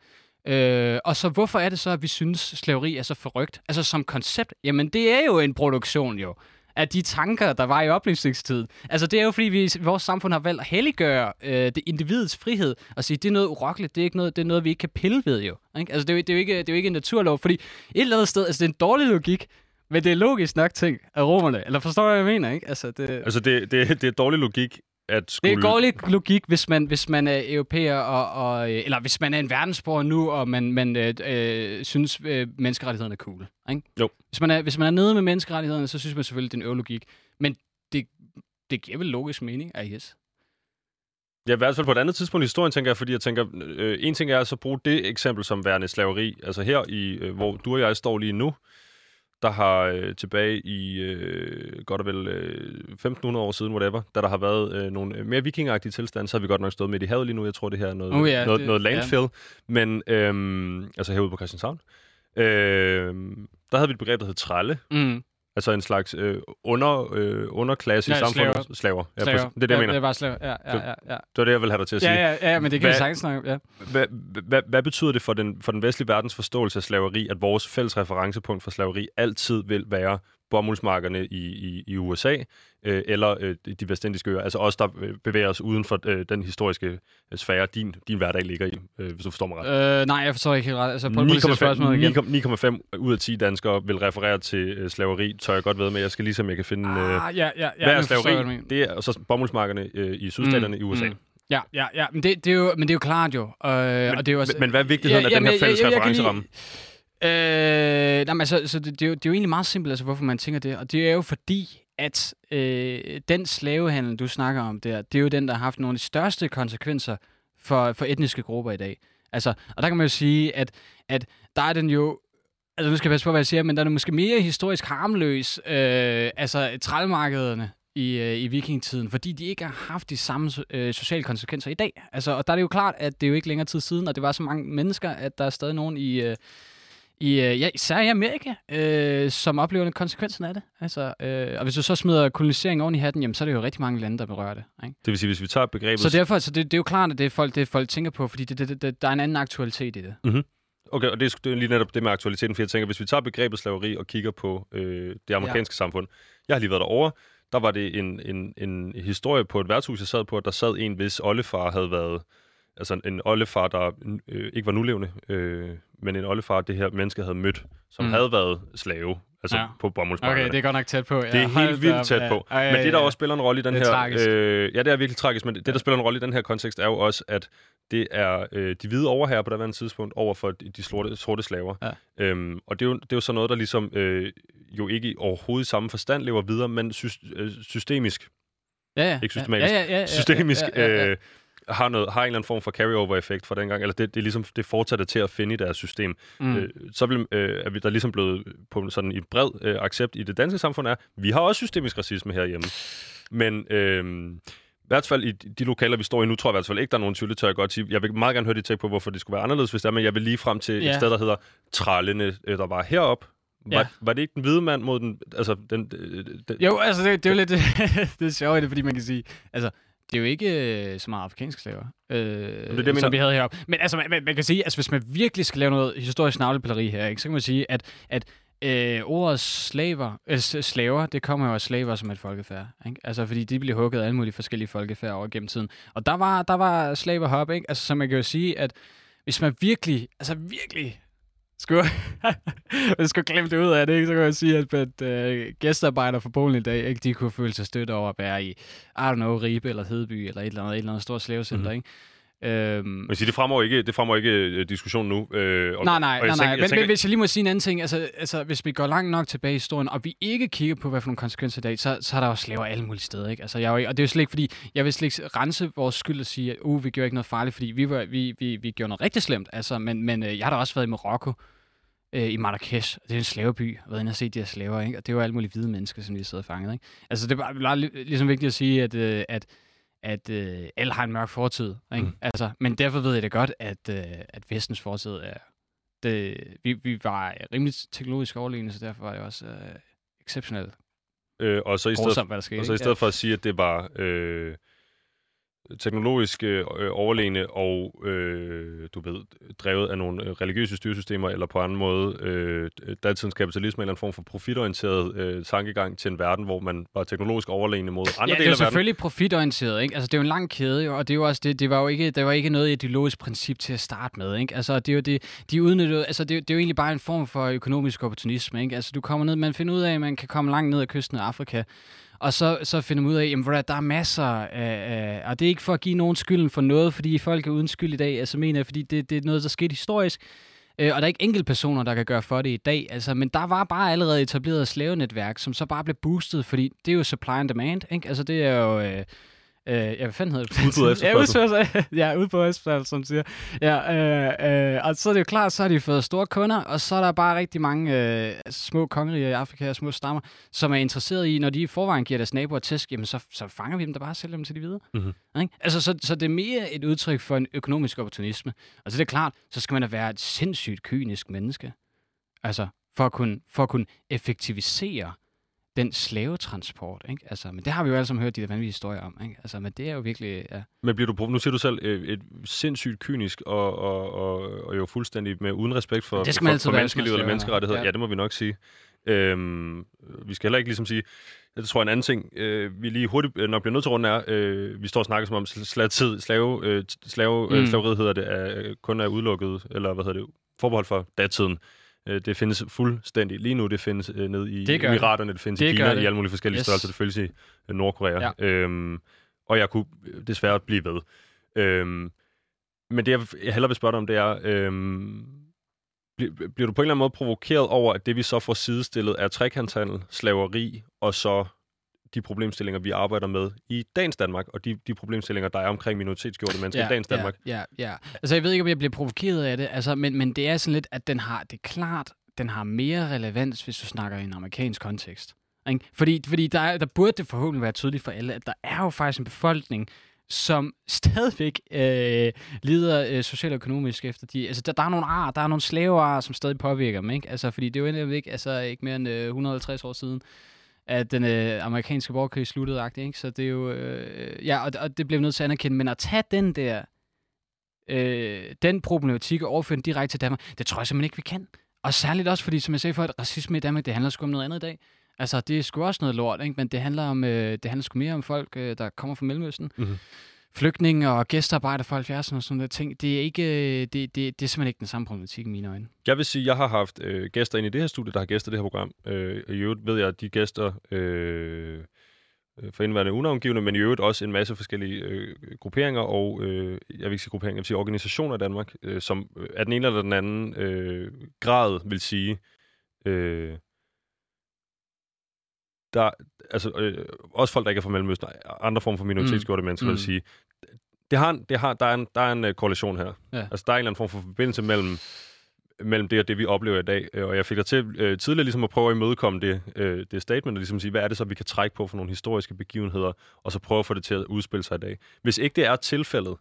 Øh, og så hvorfor er det så, at vi synes, slaveri er så forrygt? Altså som koncept, jamen det er jo en produktion jo af de tanker, der var i oplysningstiden. Altså det er jo fordi, vi vores samfund har valgt at helliggøre øh, det individets frihed og sige, det er noget urokkeligt, det er, ikke noget, det er noget, vi ikke kan pille ved jo. Ikke? Altså det er, jo, det, er jo ikke, det er jo ikke en naturlov, fordi et eller andet sted, altså det er en dårlig logik, men det er logisk nok ting af romerne. Eller forstår du, hvad jeg mener? Ikke? Altså, det, Altså, det, det, det er dårlig logik, at det skulle... er dårlig logik, hvis man, hvis man er europæer, og, og, øh, eller hvis man er en verdensborger nu, og man, man øh, øh, synes, øh, menneskerettighederne er cool. Ikke? Jo. Hvis man, er, hvis man er nede med menneskerettighederne, så synes man selvfølgelig, det er en øvelogik. Men det, det giver vel logisk mening, I guess. Ja, i hvert fald på et andet tidspunkt i historien, tænker jeg, fordi jeg tænker, øh, en ting er altså at bruge det eksempel som værende slaveri. Altså her, i, øh, hvor du og jeg står lige nu, der har øh, tilbage i øh, godt og vel øh, 1500 år siden, whatever, da der har været øh, nogle øh, mere vikingagtige tilstande, så har vi godt nok stået midt i havet lige nu. Jeg tror, det her er noget, Oh ja, noget, det- noget landfill. Ja. Men øh, altså herude på Christianshavn. Øh, der havde vi et begreb, der hed tralle. Mm. Altså en slags øh, under, øh, underklasse Ja, i samfundet. Slaver. slaver. Ja, Slaver. præcis. det er det, jeg ja, mener. Det er bare slaver. Ja, ja, ja. ja. Det var det, jeg ville have dig til at sige. Ja, ja, ja, men det kan Hvad- vi sagtens snakke om. Ja. Hvad, hvad, hvad betyder det for den, for den vestlige verdens forståelse af slaveri, at vores fælles referencepunkt for slaveri altid vil være bomuldsmarkerne i, i, i USA øh, eller øh, de vestindiske øer? Altså os, der øh, bevæger os uden for øh, den historiske øh, sfære, din, din hverdag ligger i, øh, hvis du forstår mig ret. Øh, nej, jeg forstår ikke helt ret. Altså, prøv prøv lige at stille spørgsmålet igen. 9,5 ud af 10 danskere vil referere til øh, slaveri, tør jeg godt ved, men jeg skal ligesom, jeg kan finde... Øh, Ah, ja, ja, ja. hvad er jeg, slaveri? Det er og så bomuldsmarkerne øh, i sydstaterne mm, i USA. Mm. Ja, ja, ja, men det, det er jo, men det er jo klart jo. Øh, og det er jo også, Men, men hvad er vigtigheden af den jamen, her fælles kan lige- referenceramme? Øh, nej, men altså, så det, det, er jo, det er jo egentlig meget simpelt, altså, hvorfor man tænker det. Og det er jo fordi, at øh, den slavehandel, du snakker om der, det er jo den, der har haft nogle af de største konsekvenser for, for etniske grupper i dag. Altså, og der kan man jo sige, at, at der er den jo Altså, nu skal jeg passe på, hvad jeg siger, men der er den måske mere historisk harmløs, øh, altså trælmarkederne i, øh, i vikingetiden, fordi de ikke har haft de samme øh, sociale konsekvenser i dag. Altså, og der er det jo klart, at det er jo ikke længere tid siden, og det var så mange mennesker, at der er stadig nogen i, øh, i øh, ja, især i Amerika, øh, som oplever konsekvensen af det. Altså, øh, og hvis du så smider kolonisering oven i hatten, jamen, så er det jo rigtig mange lande, der berører det. Ikke? Det vil sige, hvis vi tager begrebet... Så derfor, så det, det er jo klart, at det er folk, det er folk tænker på, fordi det, det, det, der er en anden aktualitet i det. Okay, og det er, det er lige netop det med aktualiteten, for jeg tænker, hvis vi tager begrebet slaveri og kigger på øh, det amerikanske ja. samfund. Jeg har lige været derovre. Der var det en, en, en historie på et værtshus, jeg sad på, at der sad en, hvis oldefar havde været... Altså en oldefar, der øh, ikke var nulevende, øh, men en oldefar, det her menneske havde mødt, som Mm. havde været slave, altså Ja. på bomuldsmarkederne. Okay, det er godt nok tæt på. Ja, Det er helt da op, vildt tæt ja. på. Ej, Men det, der ja, også spiller en rolle i den er her... tragisk. Øh, ja, det er virkelig tragisk, men det, der spiller en rolle i den her kontekst, er jo også, at det er øh, de hvide overherrer på andet tidspunkt over for de, de sorte, sorte slaver. Ja. Øhm, og det er, jo, det er jo så noget, der ligesom øh, jo ikke overhovedet i samme forstand lever videre, men sy- øh, systemisk, Ja, ja. ikke systematisk, Ja, ja, ja, ja, systemisk ja, ja, ja. Øh, har, noget, har en eller anden form for carryover-effekt fra dengang, eller det, det er ligesom det fortsatte til at finde i deres system. Mm. Øh, så vil, øh, er vi der ligesom blevet på sådan i bred øh, accept i det danske samfund er, vi har også systemisk racisme herhjemme. Men, øh, hvert fald i de lokaler, vi står i nu, tror jeg i hvert fald ikke, der er nogen tvivl, tør jeg godt sige. Jeg vil meget gerne høre dit take på, hvorfor det skulle være anderledes, hvis det er, men jeg vil lige frem til ja. et sted, der hedder Trallene, øh, der var herop. Var, ja. var det ikke den hvide mand mod den... Altså, den, den jo, altså, det, det er jo lidt... det er sjovt, fordi man kan sige... Altså, det er jo ikke øh, så meget afrikanske slaver, øh, det det, som vi havde heroppe. Men altså, man, man kan sige, altså, hvis man virkelig skal lave noget historisk navlepilleri her, ikke, så kan man sige, at, at øh, ordet slaver, øh, slaver, det kommer jo af slaver som et folkefærd. Ikke? Altså, fordi de bliver hugget af alle mulige forskellige folkefærd over gennem tiden. Og der var, der var slaver heroppe, ikke? Altså, så man kan jo sige, at hvis man virkelig, altså virkelig skulle, jeg skulle glemme det ud af det, ikke? så kan jeg sige, at, at uh, gæstearbejdere fra Polen i dag, ikke, de kunne føle sig støtte over at være i, I don't know, Ribe eller Hedeby eller et eller andet, et eller andet stort slavecenter, mm-hmm. ikke? Øhm, men det fremgår ikke, det fremgår ikke uh, diskussionen nu. Øh, og, nej, nej, og nej, nej. Men, tænker... men hvis jeg lige må sige en anden ting, altså, altså hvis vi går langt nok tilbage i historien, og vi ikke kigger på, hvad for nogle konsekvenser det er, så, så er der jo slaver alle mulige steder, ikke? Altså, jeg, og det er jo slet ikke, fordi jeg vil slet ikke rense vores skyld og sige, at uh, vi gjorde ikke noget farligt, fordi vi, var, vi, vi, vi gjorde noget rigtig slemt, altså, men, men øh, jeg har da også været i Marokko, øh, i Marrakesh. Det er en slaveby. Jeg har været inde og set de her slaver, ikke? Og det var alle mulige hvide mennesker, som vi sidder fanget, ikke? Altså, det er bare ligesom vigtigt at sige, at, øh, at, at øh, alle har en mørk fortid, ikke? Mm. Altså, men derfor ved jeg det godt, at, øh, at vestens fortid er... Det, vi, vi var rimelig teknologisk overlegne, så derfor var det også øh, exceptionelt øh, og så i stedet, hvad der skete, og så i stedet ja. for at sige, at det var... Øh, teknologisk øh, overlegne og, øh, du ved, drevet af nogle øh, religiøse styresystemer, eller på anden måde øh, datidens kapitalisme, eller en form for profitorienteret øh, tankegang til en verden, hvor man var teknologisk overlegne mod andre ja, dele af verden. det er selvfølgelig profitorienteret, ikke? Altså, det er jo en lang kæde, jo, og det er jo også, det, det var jo ikke, der var ikke noget ideologisk princip til at starte med, ikke? Altså, det er jo det, de udnyttede, altså, det, det er jo egentlig bare en form for økonomisk opportunisme, ikke? Altså, du kommer ned, man finder ud af, at man kan komme langt ned ad kysten af Afrika, og så, så finder man ud af, at der er masser af, og det er ikke for at give nogen skylden for noget, fordi folk er uden skyld i dag, altså mener jeg, fordi det, det er noget, der skete historisk, øh, og der er ikke enkelte personer, der kan gøre for det i dag, altså, men der var bare allerede etableret slavenetværk, som så bare blev boostet, fordi det er jo supply and demand, ikke? Altså det er jo... Øh, Øh, ja, hvad fanden hedder det? Udbud efterspørgsel. Ja, ud på efterspørgsel, som siger. Ja, øh, øh, og så er det jo klart, så har de fået store kunder, og så er der bare rigtig mange øh, små kongeriger i Afrika og små stammer, som er interesseret i, når de i forvejen giver deres naboer tæsk, jamen så, så fanger vi dem der bare og sælger dem til de videre. Mm-hmm. Ikke? Altså, så, så det er mere et udtryk for en økonomisk opportunisme. Og så det er klart, så skal man da være et sindssygt kynisk menneske. Altså, for at kunne, for at kunne effektivisere den slavetransport, ikke? Altså, men det har vi jo alle sammen hørt de der vanvittige historier om, ikke? Altså, men det er jo virkelig, ja. Men bliver du, nu siger du selv, øh, et sindssygt kynisk og, og, og, og jo fuldstændig med uden respekt for, det for, for menneskeliv eller menneskerettigheder. Ja. ja, det må vi nok sige. Øhm, vi skal heller ikke ligesom sige, det tror jeg en anden ting, øh, vi lige hurtigt øh, nok bliver nødt til rundt er, øh, vi står og snakker som om slavetid, slave, øh, slave, øh, mm. slaveriet hedder det, er, kun er udelukket, eller hvad hedder det, forbeholdt for datiden. Øh, det findes fuldstændig. Lige nu det findes øh, ned i det Emiraterne, det findes det i Kina, det. i alle mulige forskellige yes. størrelser. Det findes i øh, Nordkorea. Ja. Øhm, og jeg kunne desværre blive ved. Øhm, men det, jeg hellere vil spørge dig om, det er, øhm, bliver du på en eller anden måde provokeret over, at det vi så får sidestillet er trekantshandel, slaveri og så de problemstillinger, vi arbejder med i dagens Danmark, og de, de problemstillinger, der er omkring minoritetsgjorte mennesker ja, i dagens Danmark. Ja, ja, Altså, jeg ved ikke, om jeg bliver provokeret af det, altså, men, men det er sådan lidt, at den har, det er klart, den har mere relevans, hvis du snakker i en amerikansk kontekst. Ikke? Fordi, fordi der, der burde det forhåbentlig være tydeligt for alle, at der er jo faktisk en befolkning, som stadigvæk øh, lider øh, socialt og økonomisk efter de... Altså, der, der er nogle ar, der er nogle slavear, som stadig påvirker dem, ikke? Altså, fordi det er jo ikke, altså, ikke mere end øh, 150 år siden, at den øh, amerikanske borgerkrig sluttede, ikke? Så det er jo... Øh, ja, og, og det blev nødt til at anerkende. Men at tage den der... Øh, den problematik og overføre den direkte til Danmark, det tror jeg simpelthen ikke, vi kan. Og særligt også, fordi som jeg sagde før, at racisme i Danmark, det handler sgu om noget andet i dag. Altså, det er sgu også noget lort, ikke? men det handler, om, øh, det handler sgu mere om folk, øh, der kommer fra Mellemøsten. Mm-hmm flygtninge og gæstearbejder fra 70'erne og sådan noget ting. Det er, ikke, øh, det, det, det er simpelthen ikke den samme problematik i mine øjne. Jeg vil sige, at jeg har haft øh, gæster ind i det her studie, der har gæster det her program. Øh, I øvrigt ved jeg, at de gæster øh, øh for indværende unavngivende, men i øvrigt også en masse forskellige øh, grupperinger og, øh, jeg vil ikke sige grupperinger, jeg vil sige organisationer i Danmark, øh, som er den ene eller den anden øh, grad vil sige, øh, der, altså, øh, også folk, der ikke er fra Mellemøsten, andre former for minoritetsgjorte mm. mennesker, mm. vil sige, det har, det har, der er en, der er en uh, korrelation her. Ja. Altså, der er en eller anden form for forbindelse mellem mellem det og det, vi oplever i dag. Øh, og jeg fik dig til øh, tidligere ligesom at prøve at imødekomme det, øh, det statement, og ligesom sige, hvad er det så, vi kan trække på for nogle historiske begivenheder, og så prøve at få det til at udspille sig i dag. Hvis ikke det er tilfældet,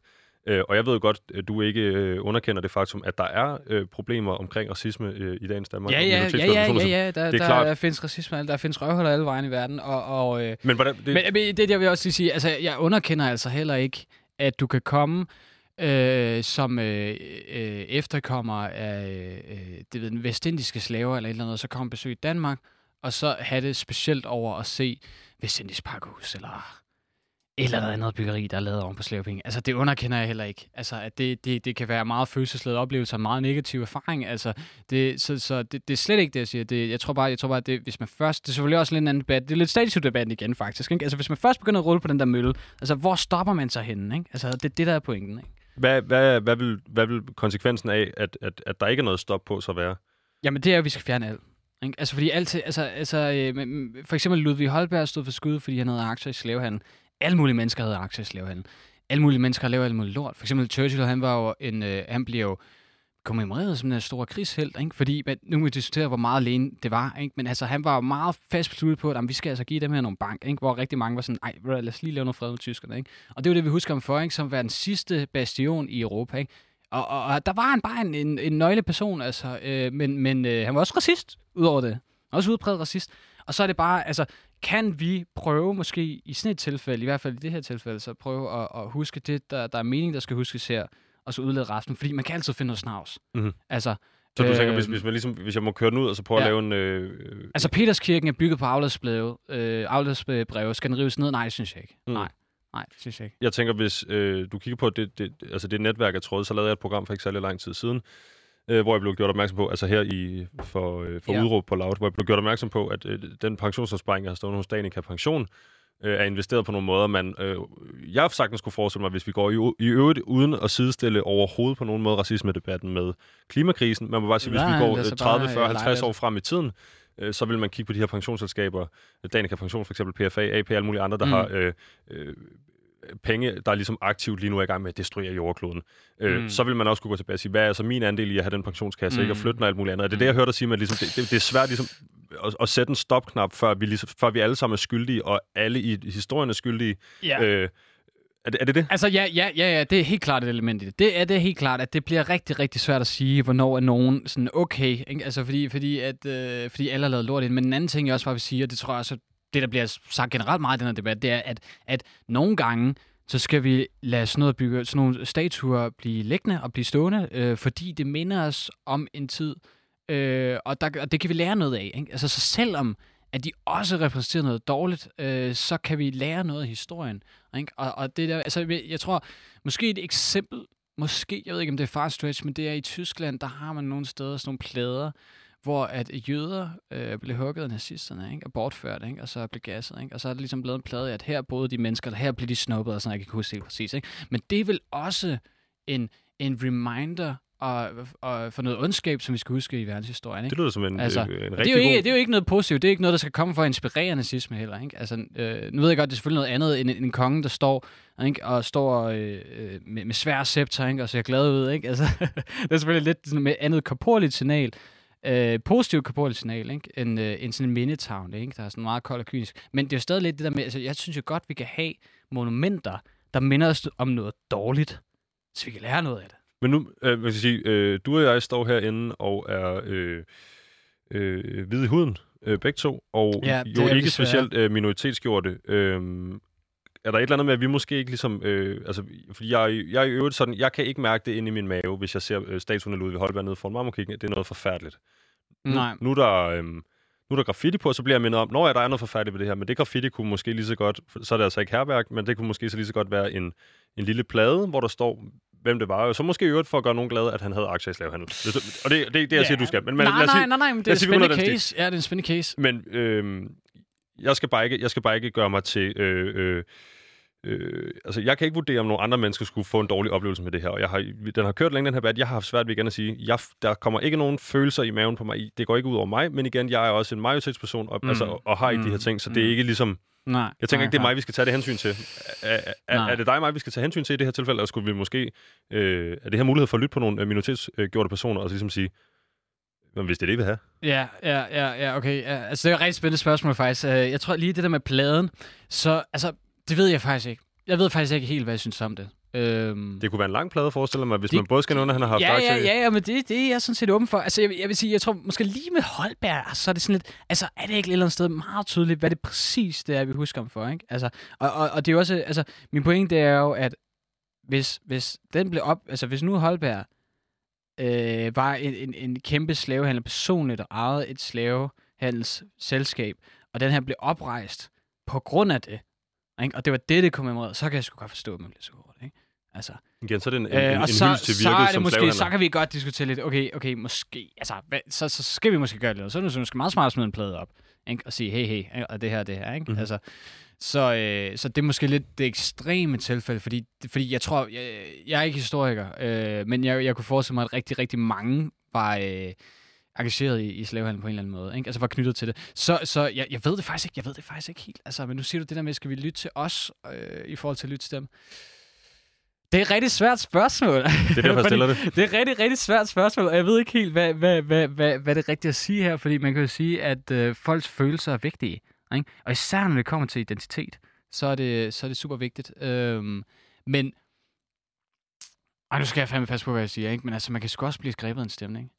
øh, og jeg ved godt, at du ikke øh, underkender det faktum, at der er øh, problemer omkring racisme øh, i dagens Danmark. Ja, ja, ja, ja, ja, ja, der, det er der, klart. der findes racisme, der findes røvhuller alle vejen i verden, og, og øh, men, hvordan, det... men, men det jeg vil også sige, altså jeg underkender altså heller ikke, at du kan komme øh, som øh, øh, efterkommer af øh, det ved, den vestindiske slaver eller et eller andet, og så komme besøg i Danmark, og så have det specielt over at se Vestindisk Pakhus, eller eller noget andet byggeri, der er lavet oven på slavepenge. Altså, det underkender jeg heller ikke. Altså, at det, det, det kan være meget følelsesladet oplevelse og meget negativ erfaring. Altså, det, så, så det, det, er slet ikke det, jeg siger. Det, jeg tror bare, jeg tror bare, at det, hvis man først... Det er selvfølgelig også lidt en anden debat. Det er lidt statisk debat igen, faktisk. Ikke? Altså, hvis man først begynder at rulle på den der mølle, altså, hvor stopper man så henne? Ikke? Altså, det er det, der er pointen, ikke? Hvad, hvad, hvad, vil, hvad vil konsekvensen af, at, at, at der ikke er noget stop på, så være? Jamen, det er, at vi skal fjerne alt. Ikke? Altså, fordi altid, altså, altså, øh, for eksempel Ludvig Holberg stod for skud, fordi han havde aktier i slavehandel. Alle mulige mennesker havde aktier i slavehandel. Alle mulige mennesker lavet alt muligt lort. For eksempel Churchill, han var jo en, øh, han blev jo kommemoreret som en stor krigshelt, ikke? fordi men, nu må vi diskutere, hvor meget alene det var, ikke? men altså, han var jo meget fast besluttet på, at jamen, vi skal altså give dem her nogle bank, ikke? hvor rigtig mange var sådan, ej, lad os lige lave noget fred med tyskerne. Ikke? Og det var det, vi husker ham for, ikke? som var den sidste bastion i Europa. Ikke? Og, og, og der var han bare en, en, en nøgleperson, altså, øh, men, men øh, han var også racist, udover det. Også udpræget racist. Og så er det bare, altså, kan vi prøve måske i sådan et tilfælde, i hvert fald i det her tilfælde, så prøve at, at huske det, der, der er mening, der skal huskes her, og så udlede resten, fordi man kan altid finde noget snavs. Mm-hmm. Altså, så du øh, tænker, hvis, hvis, man ligesom, hvis jeg må køre den ud, og så prøve ja. at lave en... Øh, altså, Peterskirken er bygget på afladsbreve. Øh, afladsbreve. Skal den rives ned? Nej, synes jeg ikke. Mm. Nej. Nej, det synes jeg ikke. Jeg tænker, hvis øh, du kigger på det, det, altså det netværk af tråde, så lavede jeg et program for ikke særlig lang tid siden, øh, hvor jeg blev gjort opmærksom på, altså her i for, øh, for ja. udråb på Loud, hvor jeg blev gjort opmærksom på, at øh, den pensionsopsparing, jeg har stået hos Danica Pension, øh, er investeret på nogle måder, man... Øh, jeg har sagtens skulle forestille mig, hvis vi går i, i øvrigt uden at sidestille overhovedet på nogen måde racisme-debatten med klimakrisen. Man må bare sige, hvis vi går 30, 40, 50 år frem i tiden, øh, så vil man kigge på de her pensionsselskaber, Danica Pension for eksempel, PFA, AP og alle mulige andre, der mm. har øh, øh, penge, der er ligesom aktivt lige nu er i gang med at destruere jordkloden. Øh, mm. Så vil man også kunne gå tilbage og sige, hvad er så min andel i at have den pensionskasse, mm. ikke at flytte og alt muligt andet. Og det er det, jeg hørte dig sige, at ligesom, det, det, det er svært ligesom, at, at sætte en stopknap, før vi, ligesom, før vi alle sammen er skyldige, og alle i historien er skyldige. Ja. Øh, er det, er det det? Altså, ja, ja, ja, ja, det er helt klart et element i det. Det er det er helt klart, at det bliver rigtig, rigtig svært at sige, hvornår er nogen sådan okay. Ikke? Altså, fordi, fordi, at, øh, fordi alle har lavet lort ind. Men en anden ting, jeg også bare vil sige, og det tror jeg også, det der bliver sagt generelt meget i den her debat, det er, at, at nogle gange, så skal vi lade sådan, noget bygge, sådan nogle statuer blive liggende og blive stående, øh, fordi det minder os om en tid, øh, og, der, og det kan vi lære noget af. Ikke? Altså, så selvom at de også repræsenterer noget dårligt, øh, så kan vi lære noget af historien. Ikke? Og, og det der, altså, jeg tror, måske et eksempel, måske, jeg ved ikke, om det er far stretch, men det er i Tyskland, der har man nogle steder sådan nogle plader, hvor at jøder øh, blev hugget af nazisterne, ikke? og bortført, ikke? og så blev gasset. Ikke? Og så er det ligesom blevet en plade at her boede de mennesker, der her blev de snuppet, og sådan, jeg kan huske helt præcis. Ikke? Men det er vel også en, en reminder og, og for noget ondskab, som vi skal huske i verdenshistorien. Ikke? Det lyder som en, altså, en, en rigtig det er, jo ikke, god... det er jo ikke noget positivt. Det er ikke noget, der skal komme for at inspirere nazisme heller. Ikke? Altså, øh, nu ved jeg godt, det er selvfølgelig noget andet end en, en konge, der står ikke? og står øh, øh med, med svær scepter ikke? og ser glad ud. Ikke? Altså, det er selvfølgelig lidt sådan med andet korporligt signal øh, positivt korporligt signal, ikke? End, øh, end sådan en mindetavn, ikke? der er sådan meget kold og kynisk. Men det er jo stadig lidt det der med, altså jeg synes jo godt, vi kan have monumenter, der minder os om noget dårligt, så vi kan lære noget af det. Men nu, øh, hvad skal jeg sige, øh, du og jeg står herinde og er øh, øh, hvide i huden, øh, begge to, og ja, jo ikke specielt øh, minoritetsgjorte. Øh, er der et eller andet med, at vi måske ikke ligesom... Øh, altså, fordi jeg, jeg er i øvrigt sådan, jeg kan ikke mærke det inde i min mave, hvis jeg ser øh, statuen af Ludvig Holberg nede foran marmorkirken. Det er noget forfærdeligt. Nu, Nej. Nu er der... Øh, nu er der graffiti på, så bliver jeg mindet om, når der er noget forfærdeligt ved det her, men det graffiti kunne måske lige så godt, så er det altså ikke herværk, men det kunne måske så lige så godt være en, en lille plade, hvor der står, hvem det var. Og så måske i øvrigt for at gøre nogen glade, at han havde aktier i slavehandel. Og det, det, det jeg ja. siger, du skal. Men, men, nej, nej, nej, nej, men det er en spændende case. Ja, det er en spændende case. Men øh, jeg, skal bare ikke, jeg skal bare ikke gøre mig til... Øh, øh, Øh, altså, jeg kan ikke vurdere, om nogle andre mennesker skulle få en dårlig oplevelse med det her. Og jeg har, den har kørt længe, den her bad. Jeg har haft svært ved igen at sige, jeg, der kommer ikke nogen følelser i maven på mig. Det går ikke ud over mig, men igen, jeg er også en majoritetsperson og, mm. altså, og har ikke mm. de her mm. ting, så mm. det er mm. ikke ligesom... Nej, jeg tænker nej, ikke, det er mig, vi skal tage det hensyn til. Er, er, er det dig og mig, vi skal tage hensyn til i det her tilfælde, eller skulle vi måske... Øh, er det her mulighed for at lytte på nogle minoritetsgjorte personer og så ligesom sige, Men hvis det er det, I vil have. Ja, ja, ja, ja, okay. Altså, det er et rigtig spændende spørgsmål, faktisk. Øh, Jeg tror lige det der med pladen, så, altså, det ved jeg faktisk ikke. Jeg ved faktisk ikke helt, hvad jeg synes om det. Øhm, Det kunne være en lang plade, forestiller mig, hvis Det- man både skal noget, han har haft ja, aktier ja, ja, ja, men det, det er jeg sådan set åben for. Altså, jeg, jeg vil sige, jeg tror måske lige med Holberg, så er det sådan lidt, altså, er det ikke et eller andet sted meget tydeligt, hvad det præcis det er, vi husker ham for, ikke? Altså, og, og, og det er jo også, altså, min pointe det er jo, at hvis, hvis den blev op, altså, hvis nu Holberg øh, var en, en, en kæmpe slavehandler personligt og ejede et slavehandelsselskab, og den her blev oprejst på grund af det, ikke? og det var det, det kommemorerede, så kan jeg sgu godt forstå, at man bliver så hårdt, ikke? Altså, Igen, så er det en, en, Øh, en, og en så, til så virket er det måske, slavehandler. så kan vi godt diskutere lidt, okay, okay, måske, altså, hvad, så, så skal vi måske gøre lidt. Så er det måske meget smart at smide en plade op, ikke? og sige, hey, hey, og det her, det her, ikke? Mm-hmm. Altså, så, øh, så det er måske lidt det ekstreme tilfælde, fordi, fordi jeg tror, jeg, jeg er ikke historiker, øh, men jeg, jeg kunne forestille mig, at rigtig, rigtig mange var øh, engageret i, i slavehandel på en eller anden måde, ikke? altså var knyttet til det. Så, så jeg, jeg ved det faktisk ikke, jeg ved det faktisk ikke helt. Altså, men nu siger du det der med, skal vi lytte til os, øh, i forhold til at lytte til dem? Det er et rigtig svært spørgsmål. Det er derfor, jeg stiller det. det er et rigtig, rigtig svært spørgsmål, og jeg ved ikke helt, hvad, hvad, hvad, hvad, hvad det er rigtigt at sige her, fordi man kan jo sige, at øh, folks følelser er vigtige. Ikke? Og især når det kommer til identitet, så er det, så er det super vigtigt. Øhm, men, ej, nu skal jeg fandme passe på, hvad jeg siger, ikke? men altså, man kan sgu også blive skrebet af en stemning.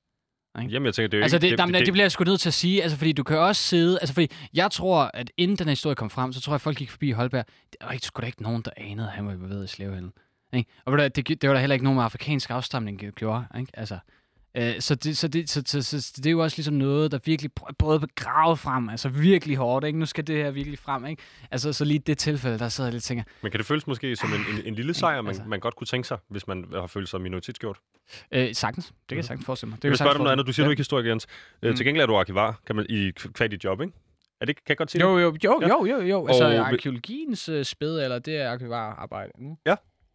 Jamen, jeg tænker, det er Altså, ikke... det, det, det, det bliver jeg sgu nødt til at sige, altså, fordi du kan også sidde, altså, fordi jeg tror, at inden den her historie kom frem, så tror jeg, at folk gik forbi Holberg, der var ikke, sgu da ikke nogen, der anede, at han var bevæget i slavehandel. Ikke? Og det, det var der heller ikke nogen med afrikansk afstamning gjorde, ikke? Altså, så, det, så, det, så, så, så, så, det er jo også ligesom noget, der virkelig både begravet frem, altså virkelig hårdt, ikke? Nu skal det her virkelig frem, ikke? Altså, så lige det tilfælde, der sidder jeg lidt og tænker, Men kan det føles måske som en, en, en lille sejr, man, Altså. man godt kunne tænke sig, hvis man har følt sig minoritetsgjort? øh, sagtens, det kan jeg sagtens forestille mig. Det Jeg vil spørge dig om noget andet. Du siger, forestille du ikke historiker, Jens. Øh, Mm. Til gengæld er du arkivar, kan man, i kvad dit job, ikke? Er det, kan jeg godt sige det? Jo, jo, jo, Ja. jo, jo, jo. Altså, Og- arkeologiens øh, spæde, eller det er arkivararbejde. Mm.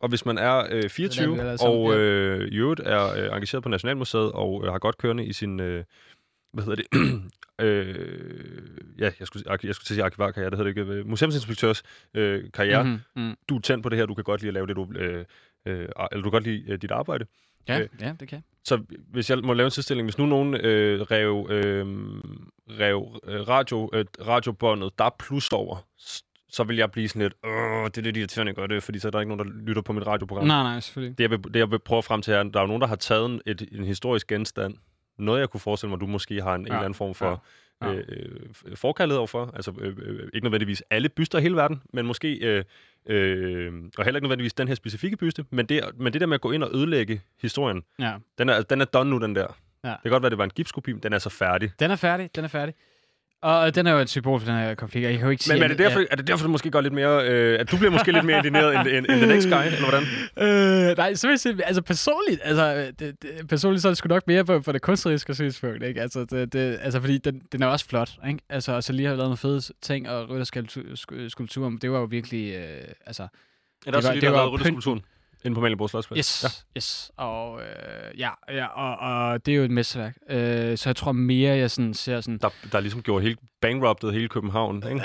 Og hvis man er øh, 24 vel alle sammen, og øh, i øvrigt er øh, engageret på Nationalmuseet og øh, har godt kørende i sin... Øh, hvad hedder det? øh, ja, jeg skulle, jeg skulle til at sige arkivarkarriere, det hedder det ikke. øh, Museumsinspektørs øh, karriere. Mm-hmm. Mm. Du er tændt på det her, du kan godt lide at lave det, du... Øh, øh, eller du kan godt lide øh, dit arbejde. Ja, Øh, ja, det kan. Så hvis jeg må lave en tilstilling, hvis nu nogen øh, rev, øh, rev øh, radio, øh, radiobåndet der plus over, så vil jeg blive sådan lidt, åh, det er lidt irriterende at gøre det, fordi så er der ikke nogen, der lytter på mit radioprogram. Nej, nej, selvfølgelig. Det, jeg vil, det, jeg vil prøve frem til, er, at der er jo nogen, der har taget en, et, en historisk genstand, noget, jeg kunne forestille mig, du måske har en, ja. en eller anden form for Ja. ja. øh, øh, forkaldet overfor. Altså øh, øh, ikke nødvendigvis alle byster i hele verden, men måske, øh, øh, og heller ikke nødvendigvis den her specifikke byste, men det, men det der med at gå ind og ødelægge historien, Ja. den er, den er done nu, den der. Ja. Det kan godt være, det var en gipskopi, men den er så færdig. Den er færdig, den er færdig. Og den er jo et symbol for den her konflikt, jeg kan jo ikke sige... Men, men er, det derfor, er det derfor, du måske går lidt mere, øh, at du bliver måske lidt mere indigneret end, end, end the next guy, eller hvordan? Øh, nej, så vil jeg sige, altså personligt, altså, det, det, personligt så er det sgu nok mere på, på det kunstneriske synspunkt, ikke? Altså, det, det, altså fordi den, den er også flot, ikke? Altså, og så lige har lavet nogle fede ting, og rytterskulptur, det var jo virkelig, øh, altså, Er der også var- det var har været rytterskulpturen inde på Malingborg Slotsplads? yes, Ja. yes, og øh, ja, ja og, og det er jo et mesterværk, øh, så jeg tror mere, jeg sådan ser sådan, Der, der ligesom gjorde helt bankruptet hele København, ikke?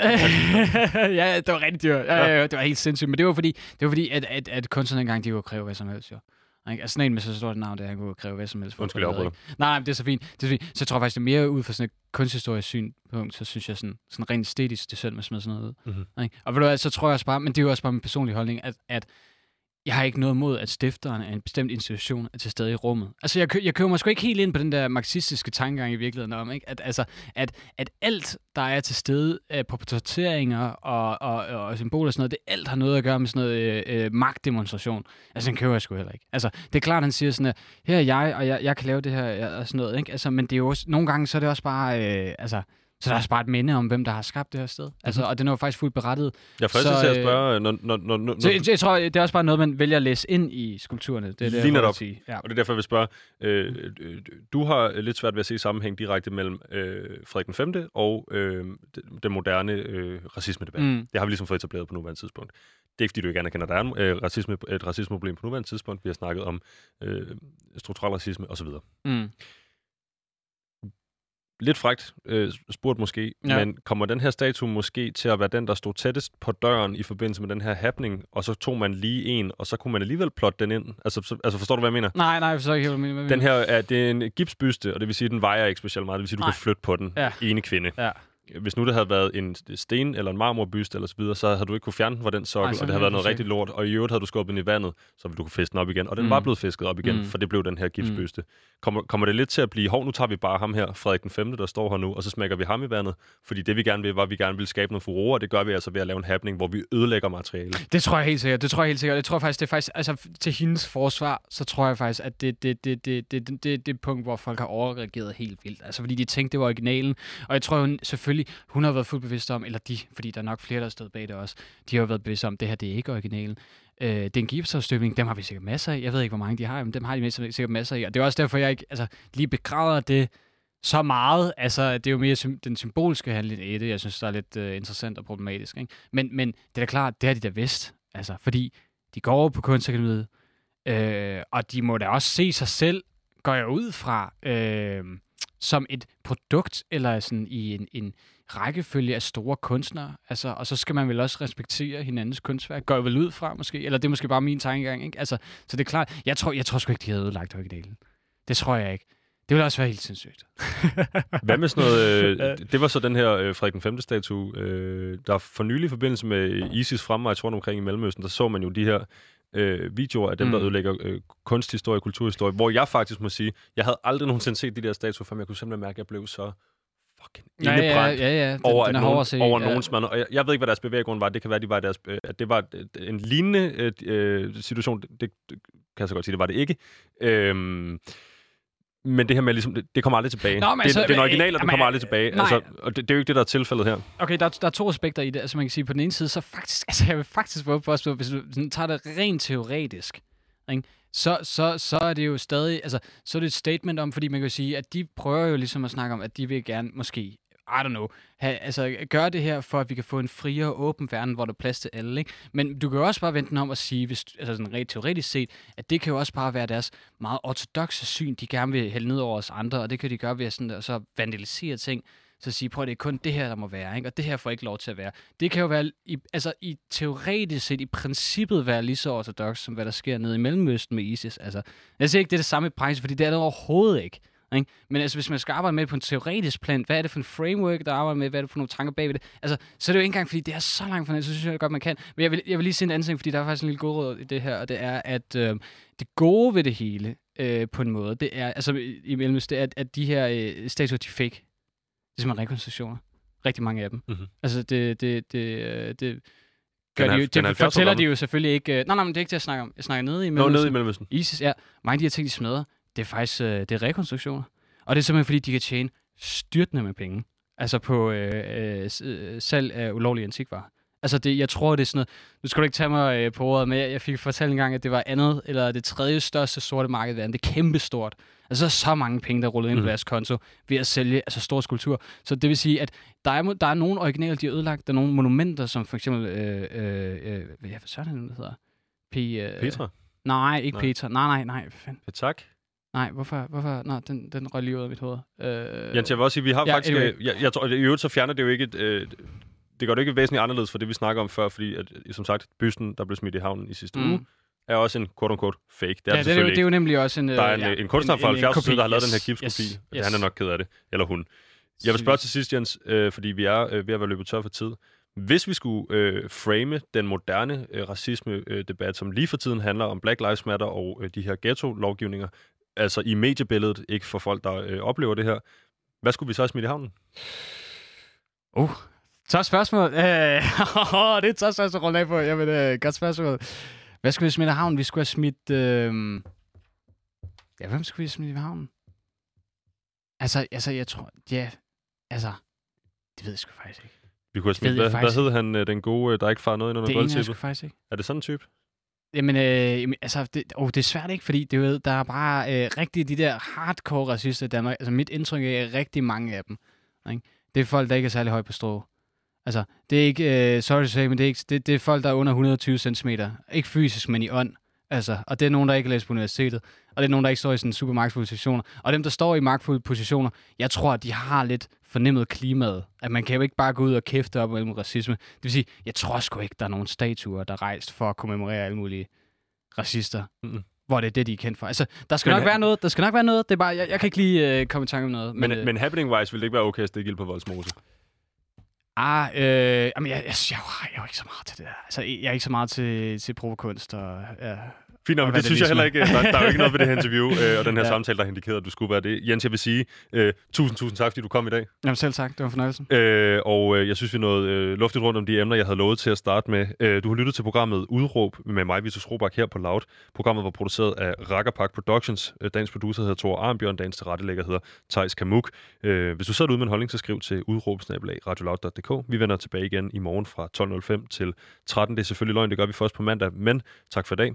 ja, det var rigtig dyrt. Ja, ja, det var helt sindssygt. Men det var fordi, det var fordi at, at, at kunstnerne engang, de kunne kræve hvad som helst, jo. Ikke? Altså sådan en med så stort navn, der han kunne kræve hvad som helst. for Undskyld, jeg afbryder. Nej, nej, det er så fint. Det er så, fint. så jeg tror faktisk, det er mere ud fra sådan et kunsthistorisk synpunkt, så synes jeg sådan, sådan rent æstetisk, det er synd, man smider sådan noget ud. Mhm. Ikke? Og ved du hvad, så tror jeg også bare, men det er jo også bare min personlige holdning, at, at jeg har ikke noget mod, at stifteren af en bestemt institution er til stede i rummet. Altså, jeg, kø- jeg køber mig sgu ikke helt ind på den der marxistiske tankegang i virkeligheden om, ikke? At, altså, at, at alt, der er til stede øh, på portrætteringer og, og, og symboler og sådan noget, det alt har noget at gøre med sådan noget øh, øh, magtdemonstration. Altså, den køber jeg sgu heller ikke. Altså, det er klart, han siger sådan, at her er jeg, og jeg, jeg kan lave det her og sådan noget, ikke? Altså, men det er jo også, nogle gange, så er det også bare, øh, altså, så er det også bare et minde om, hvem der har skabt det her sted. Altså, og den er jo faktisk fuldt berettet. Jeg fristes Så, til at øh, spørge, når, når, når, når, Så jeg, jeg tror, det er også bare noget, man vælger at læse ind i skulpturerne. Det er det, Lige jeg sige. Ja. Og det er derfor, jeg vil spørge. Øh, øh, du har lidt svært ved at se sammenhæng direkte mellem øh, Frederik den 5. og øh, den, moderne øh, racismedebat. Mm. Det har vi ligesom fået etableret på nuværende tidspunkt. Det er ikke, fordi du ikke anerkender, at der er en, øh, racisme, et racismeproblem på nuværende tidspunkt. Vi har snakket om øh, strukturel racisme osv. Mm. Lidt frægt øh, spurgt måske, Ja. men kommer den her statue måske til at være den, der stod tættest på døren i forbindelse med den her happening, og så tog man lige en, og så kunne man alligevel plotte den ind? Altså, så, altså forstår du, hvad jeg mener? Nej, nej, jeg forstår ikke hvad du mener. Den her er, det er en gipsbyste, og det vil sige, at den vejer ikke specielt meget. Det vil sige, at du Nej. kan flytte på den. Ja. Ene kvinde. Ja. Hvis nu det havde været en sten eller en marmorbyste eller så videre, så havde du ikke kunne fjerne den fra den sokkel, så og det ville havde været noget rigtig lort. Og i øvrigt havde du skubbet den i vandet, så ville du kunne fiske den op igen. Og den Mm. var blevet fisket op igen, Mm. for det blev den her gipsbyste. Kommer, kommer det lidt til at blive, hov, nu tager vi bare ham her, Frederik den 5., der står her nu, og så smækker vi ham i vandet? Fordi det vi gerne vil, var, at vi gerne vil skabe noget furore, og det gør vi altså ved at lave en happening, hvor vi ødelægger materialet. Det tror jeg helt sikkert. Det tror jeg helt sikkert. Jeg tror faktisk, det er faktisk, altså til hendes forsvar, så tror jeg faktisk, at det det, det, det, det, det, det, det punkt, hvor folk har overreageret helt vildt. Altså fordi de tænkte, det var originalen. Og jeg tror hun selvfølgelig, hun har været fuldt bevidst om, eller de, fordi der er nok flere, der har stået bag det også, de har jo været bevidste om, at det her, det er ikke originalen. Øh, den gipsafstøbning, dem har vi sikkert masser af. Jeg ved ikke, hvor mange de har, men dem har de sikkert masser af. Og det er også derfor, jeg ikke altså, lige begræder det så meget. Altså, det er jo mere den symbolske handling i det, jeg synes, der er lidt uh, interessant og problematisk. Ikke? Men, men det er da klart, det har de da vidst. Altså, fordi de går over på kunstakademiet, øh, og de må da også se sig selv, går jeg ud fra, øh, som et produkt, eller sådan i en, en rækkefølge af store kunstnere. Altså, og så skal man vel også respektere hinandens kunstværk. Går jeg vel ud fra, måske? Eller det er måske bare min tankegang, ikke? Altså, så det er klart, jeg tror, jeg tror sgu ikke, de havde ødelagt originalen. Det tror jeg ikke. Det ville også være helt sindssygt. Hvad med sådan noget, øh, det var så den her øh, Frederik den 5. statue, øh, der for nylig i forbindelse med øh, ISIS fremme, jeg tror omkring i Mellemøsten, der så man jo de her øh, videoer af dem, mm. der ødelægger øh, kunsthistorie og kulturhistorie, hvor jeg faktisk må sige, jeg havde aldrig nogensinde set de der statuer, før men jeg kunne simpelthen mærke, at jeg blev så fucking Ja, ja, indebrændt ja, ja. Den, over, den er hård nogen, se. over ja. nogens mand. Og jeg, jeg ved ikke, hvad deres bevæggrund var. Det kan være, de var deres, øh, at det var øh, en lignende øh, situation. Det, det, det kan jeg så godt sige, det var det ikke. Øhm, men det her med, ligesom, det, det kommer aldrig tilbage. Nå, men det, altså, det er en øh, original, og den kommer aldrig tilbage. nej. Altså, og det, det er jo ikke det, der er tilfældet her. Okay, der, er- der er to aspekter i det. Altså man kan sige, på den ene side, så faktisk, altså jeg vil faktisk våge på, hvis du sådan tager det rent teoretisk, ikke? Så, så, så er det jo stadig, altså så er det et statement om, fordi man kan sige, at de prøver jo ligesom at snakke om, at de vil gerne måske, i don't know, have, altså gøre det her, for at vi kan få en friere åben verden, hvor der er plads til alle, ikke? Men du kan jo også bare vente den om at sige, hvis, altså sådan rent teoretisk set, at det kan jo også bare være deres meget ortodoxe syn, de gerne vil hælde ned over os andre, og det kan de gøre ved at sådan, og så vandalisere ting, så sige, prøv at det er kun det her, der må være, ikke? og det her får ikke lov til at være. Det kan jo være, i, altså i teoretisk set, i princippet være lige så ortodox, som hvad der sker nede i Mellemøsten med ISIS. Altså, jeg siger ikke, det er det samme i praksis, fordi det er det overhovedet ikke. Ikke? Men altså, hvis man skal arbejde med det på en teoretisk plan, hvad er det for en framework, der arbejder med, hvad er det for nogle tanker bagved det? Altså, så er det jo ikke engang, fordi det er så langt fra det, så synes jeg godt, man kan. Men jeg vil, jeg vil lige sige en anden ting, fordi der er faktisk en lille god råd i det her, og det er, at øh, det gode ved det hele, øh, på en måde, det er, altså i, Mellemøsten, det er, at, at de her øh, statuer, de fake. Det er simpelthen rekonstruktioner. Rigtig mange af dem. Mhm. Altså, det, det, det, øh, det gør Den de jo, det 70 år fortæller de jo selvfølgelig ikke. øh, Nej, nej, men det er ikke det, jeg snakker om. Jeg snakker nede i Nå, Mellemøsten. nede i Mellemøsten. ISIS, ja. Mange af de her ting, de smadrer, det er faktisk øh, det er rekonstruktioner. Og det er simpelthen, fordi de kan tjene styrtende med penge. Altså på øh, øh, øh, salg af ulovlige antikvarer. Altså, det, jeg tror, det er sådan noget... Nu skal du ikke tage mig øh, på ordet, men jeg, jeg fik fortalt en gang, at det var andet, eller det tredje største sorte marked i verden. Det er kæmpestort. Altså, der er så mange penge, der ruller ind Mhm. på deres konto ved at sælge altså, store skulpturer. Så det vil sige, at der er, der er nogle originaler, de har ødelagt. Der er nogle monumenter, som for eksempel... Øh, øh, øh, hvad er det, hedder? P, øh, Petra? Nej, ikke Nej. Petra. Nej, nej, nej. Hvad fanden? Tak. Nej, hvorfor? hvorfor? Nå, den, den røg lige ud af mit hoved. Øh, Jens, jeg vil også sige, vi har ja, faktisk... anyway. øh, Jeg, jeg tror, i øvrigt så fjerner det jo ikke... Et, øh, det gør det ikke væsentligt anderledes for det, vi snakker om før, fordi, at, som sagt, bysten, der blev smidt i havnen i sidste Mm. uge, er også en quote-unquote fake. Det er ja, det det, er jo, det er jo nemlig også en... Der er øh, en, ja, en kunstner fra 70 side, der har lavet den her gipskopi. Yes, Yes, yes. Han er nok ked af det. Eller hun. Jeg vil spørge til sidst, Jens, øh, fordi vi er øh, ved at være løbet tør for tid. Hvis vi skulle øh, frame den moderne øh, racisme-debat, som lige for tiden handler om Black Lives Matter og øh, de her ghetto-lovgivninger, altså i mediebilledet, ikke for folk, der øh, oplever det her, hvad skulle vi så have smidt i havnen? Uh, så spørgsmål. Øh, det er et så spørgsmål af på. Jamen, øh, godt spørgsmål. Hvad skulle vi smide i havnen? Vi skulle have smidt... Øh... Ja, hvem skulle vi smide i havnen? Altså, altså, jeg tror... Ja, altså... Det ved jeg sgu faktisk ikke. Vi kunne have smidt, hvad, hvad hed han, øh, den gode, øh, der ikke far noget ind under Det ene jeg sgu faktisk ikke. Er det sådan en type? Jamen, øh, jamen, altså, det, oh, det er svært ikke, fordi det, ved, der er bare øh, rigtig de der hardcore racister i Danmark. Altså, mit indtryk er at rigtig mange af dem. Ikke? Det er folk, der ikke er særlig høje på strå. Altså, det er ikke, øh, sorry to say, men det er, ikke, det, det er folk, der er under 120 cm. Ikke fysisk, men i ånd. Altså, og det er nogen, der ikke læser på universitetet, og det er nogen, der ikke står i sådan super magtfulde positioner. Og dem, der står i magtfulde positioner, jeg tror, at de har lidt fornemmet klimaet. At man kan jo ikke bare gå ud og kæfte op mellem racisme. Det vil sige, jeg tror sgu ikke, der er nogen statuer, der er rejst for at kommemorere alle mulige racister. Mm-hmm hvor det er det, de er kendt for. Altså, der skal men, nok være noget. Der skal nok være noget. Det er bare, jeg, jeg kan ikke lige øh, komme i tanke om noget. Men, men, øh, men happening-wise vil det ikke være okay at stikke ild på Voldsmose? Ah, øh, jamen, jeg, jeg, jeg, jeg, jeg er jo ikke så meget til det der. Altså, jeg er ikke så meget til, til provokunst og ja, Fint men det synes jeg heller ikke. Der, der er jo ikke noget ved det her interview øh, og den her ja. samtale, der har indikeret, at du skulle være det. Jens, jeg vil sige øh, tusind, tusind tak, fordi du kom i dag. Jamen selv tak. Det var en fornøjelse. Øh, og øh, jeg synes, vi nåede øh, luftigt rundt om de emner, jeg havde lovet til at starte med. Øh, du har lyttet til programmet Udråb med mig, Vitus Robak, her på Loud. Programmet var produceret af Rakkerpark Productions. Øh, dagens producer hedder Thor Arnbjørn. Dagens tilrettelægger hedder Thijs Kamuk. Øh, hvis du sidder ude med en holdning, så skriv til udråb.radioloud.dk. Vi vender tilbage igen i morgen fra 12.05 til 13. Det er selvfølgelig løgn, det gør vi først på mandag. Men tak for i dag.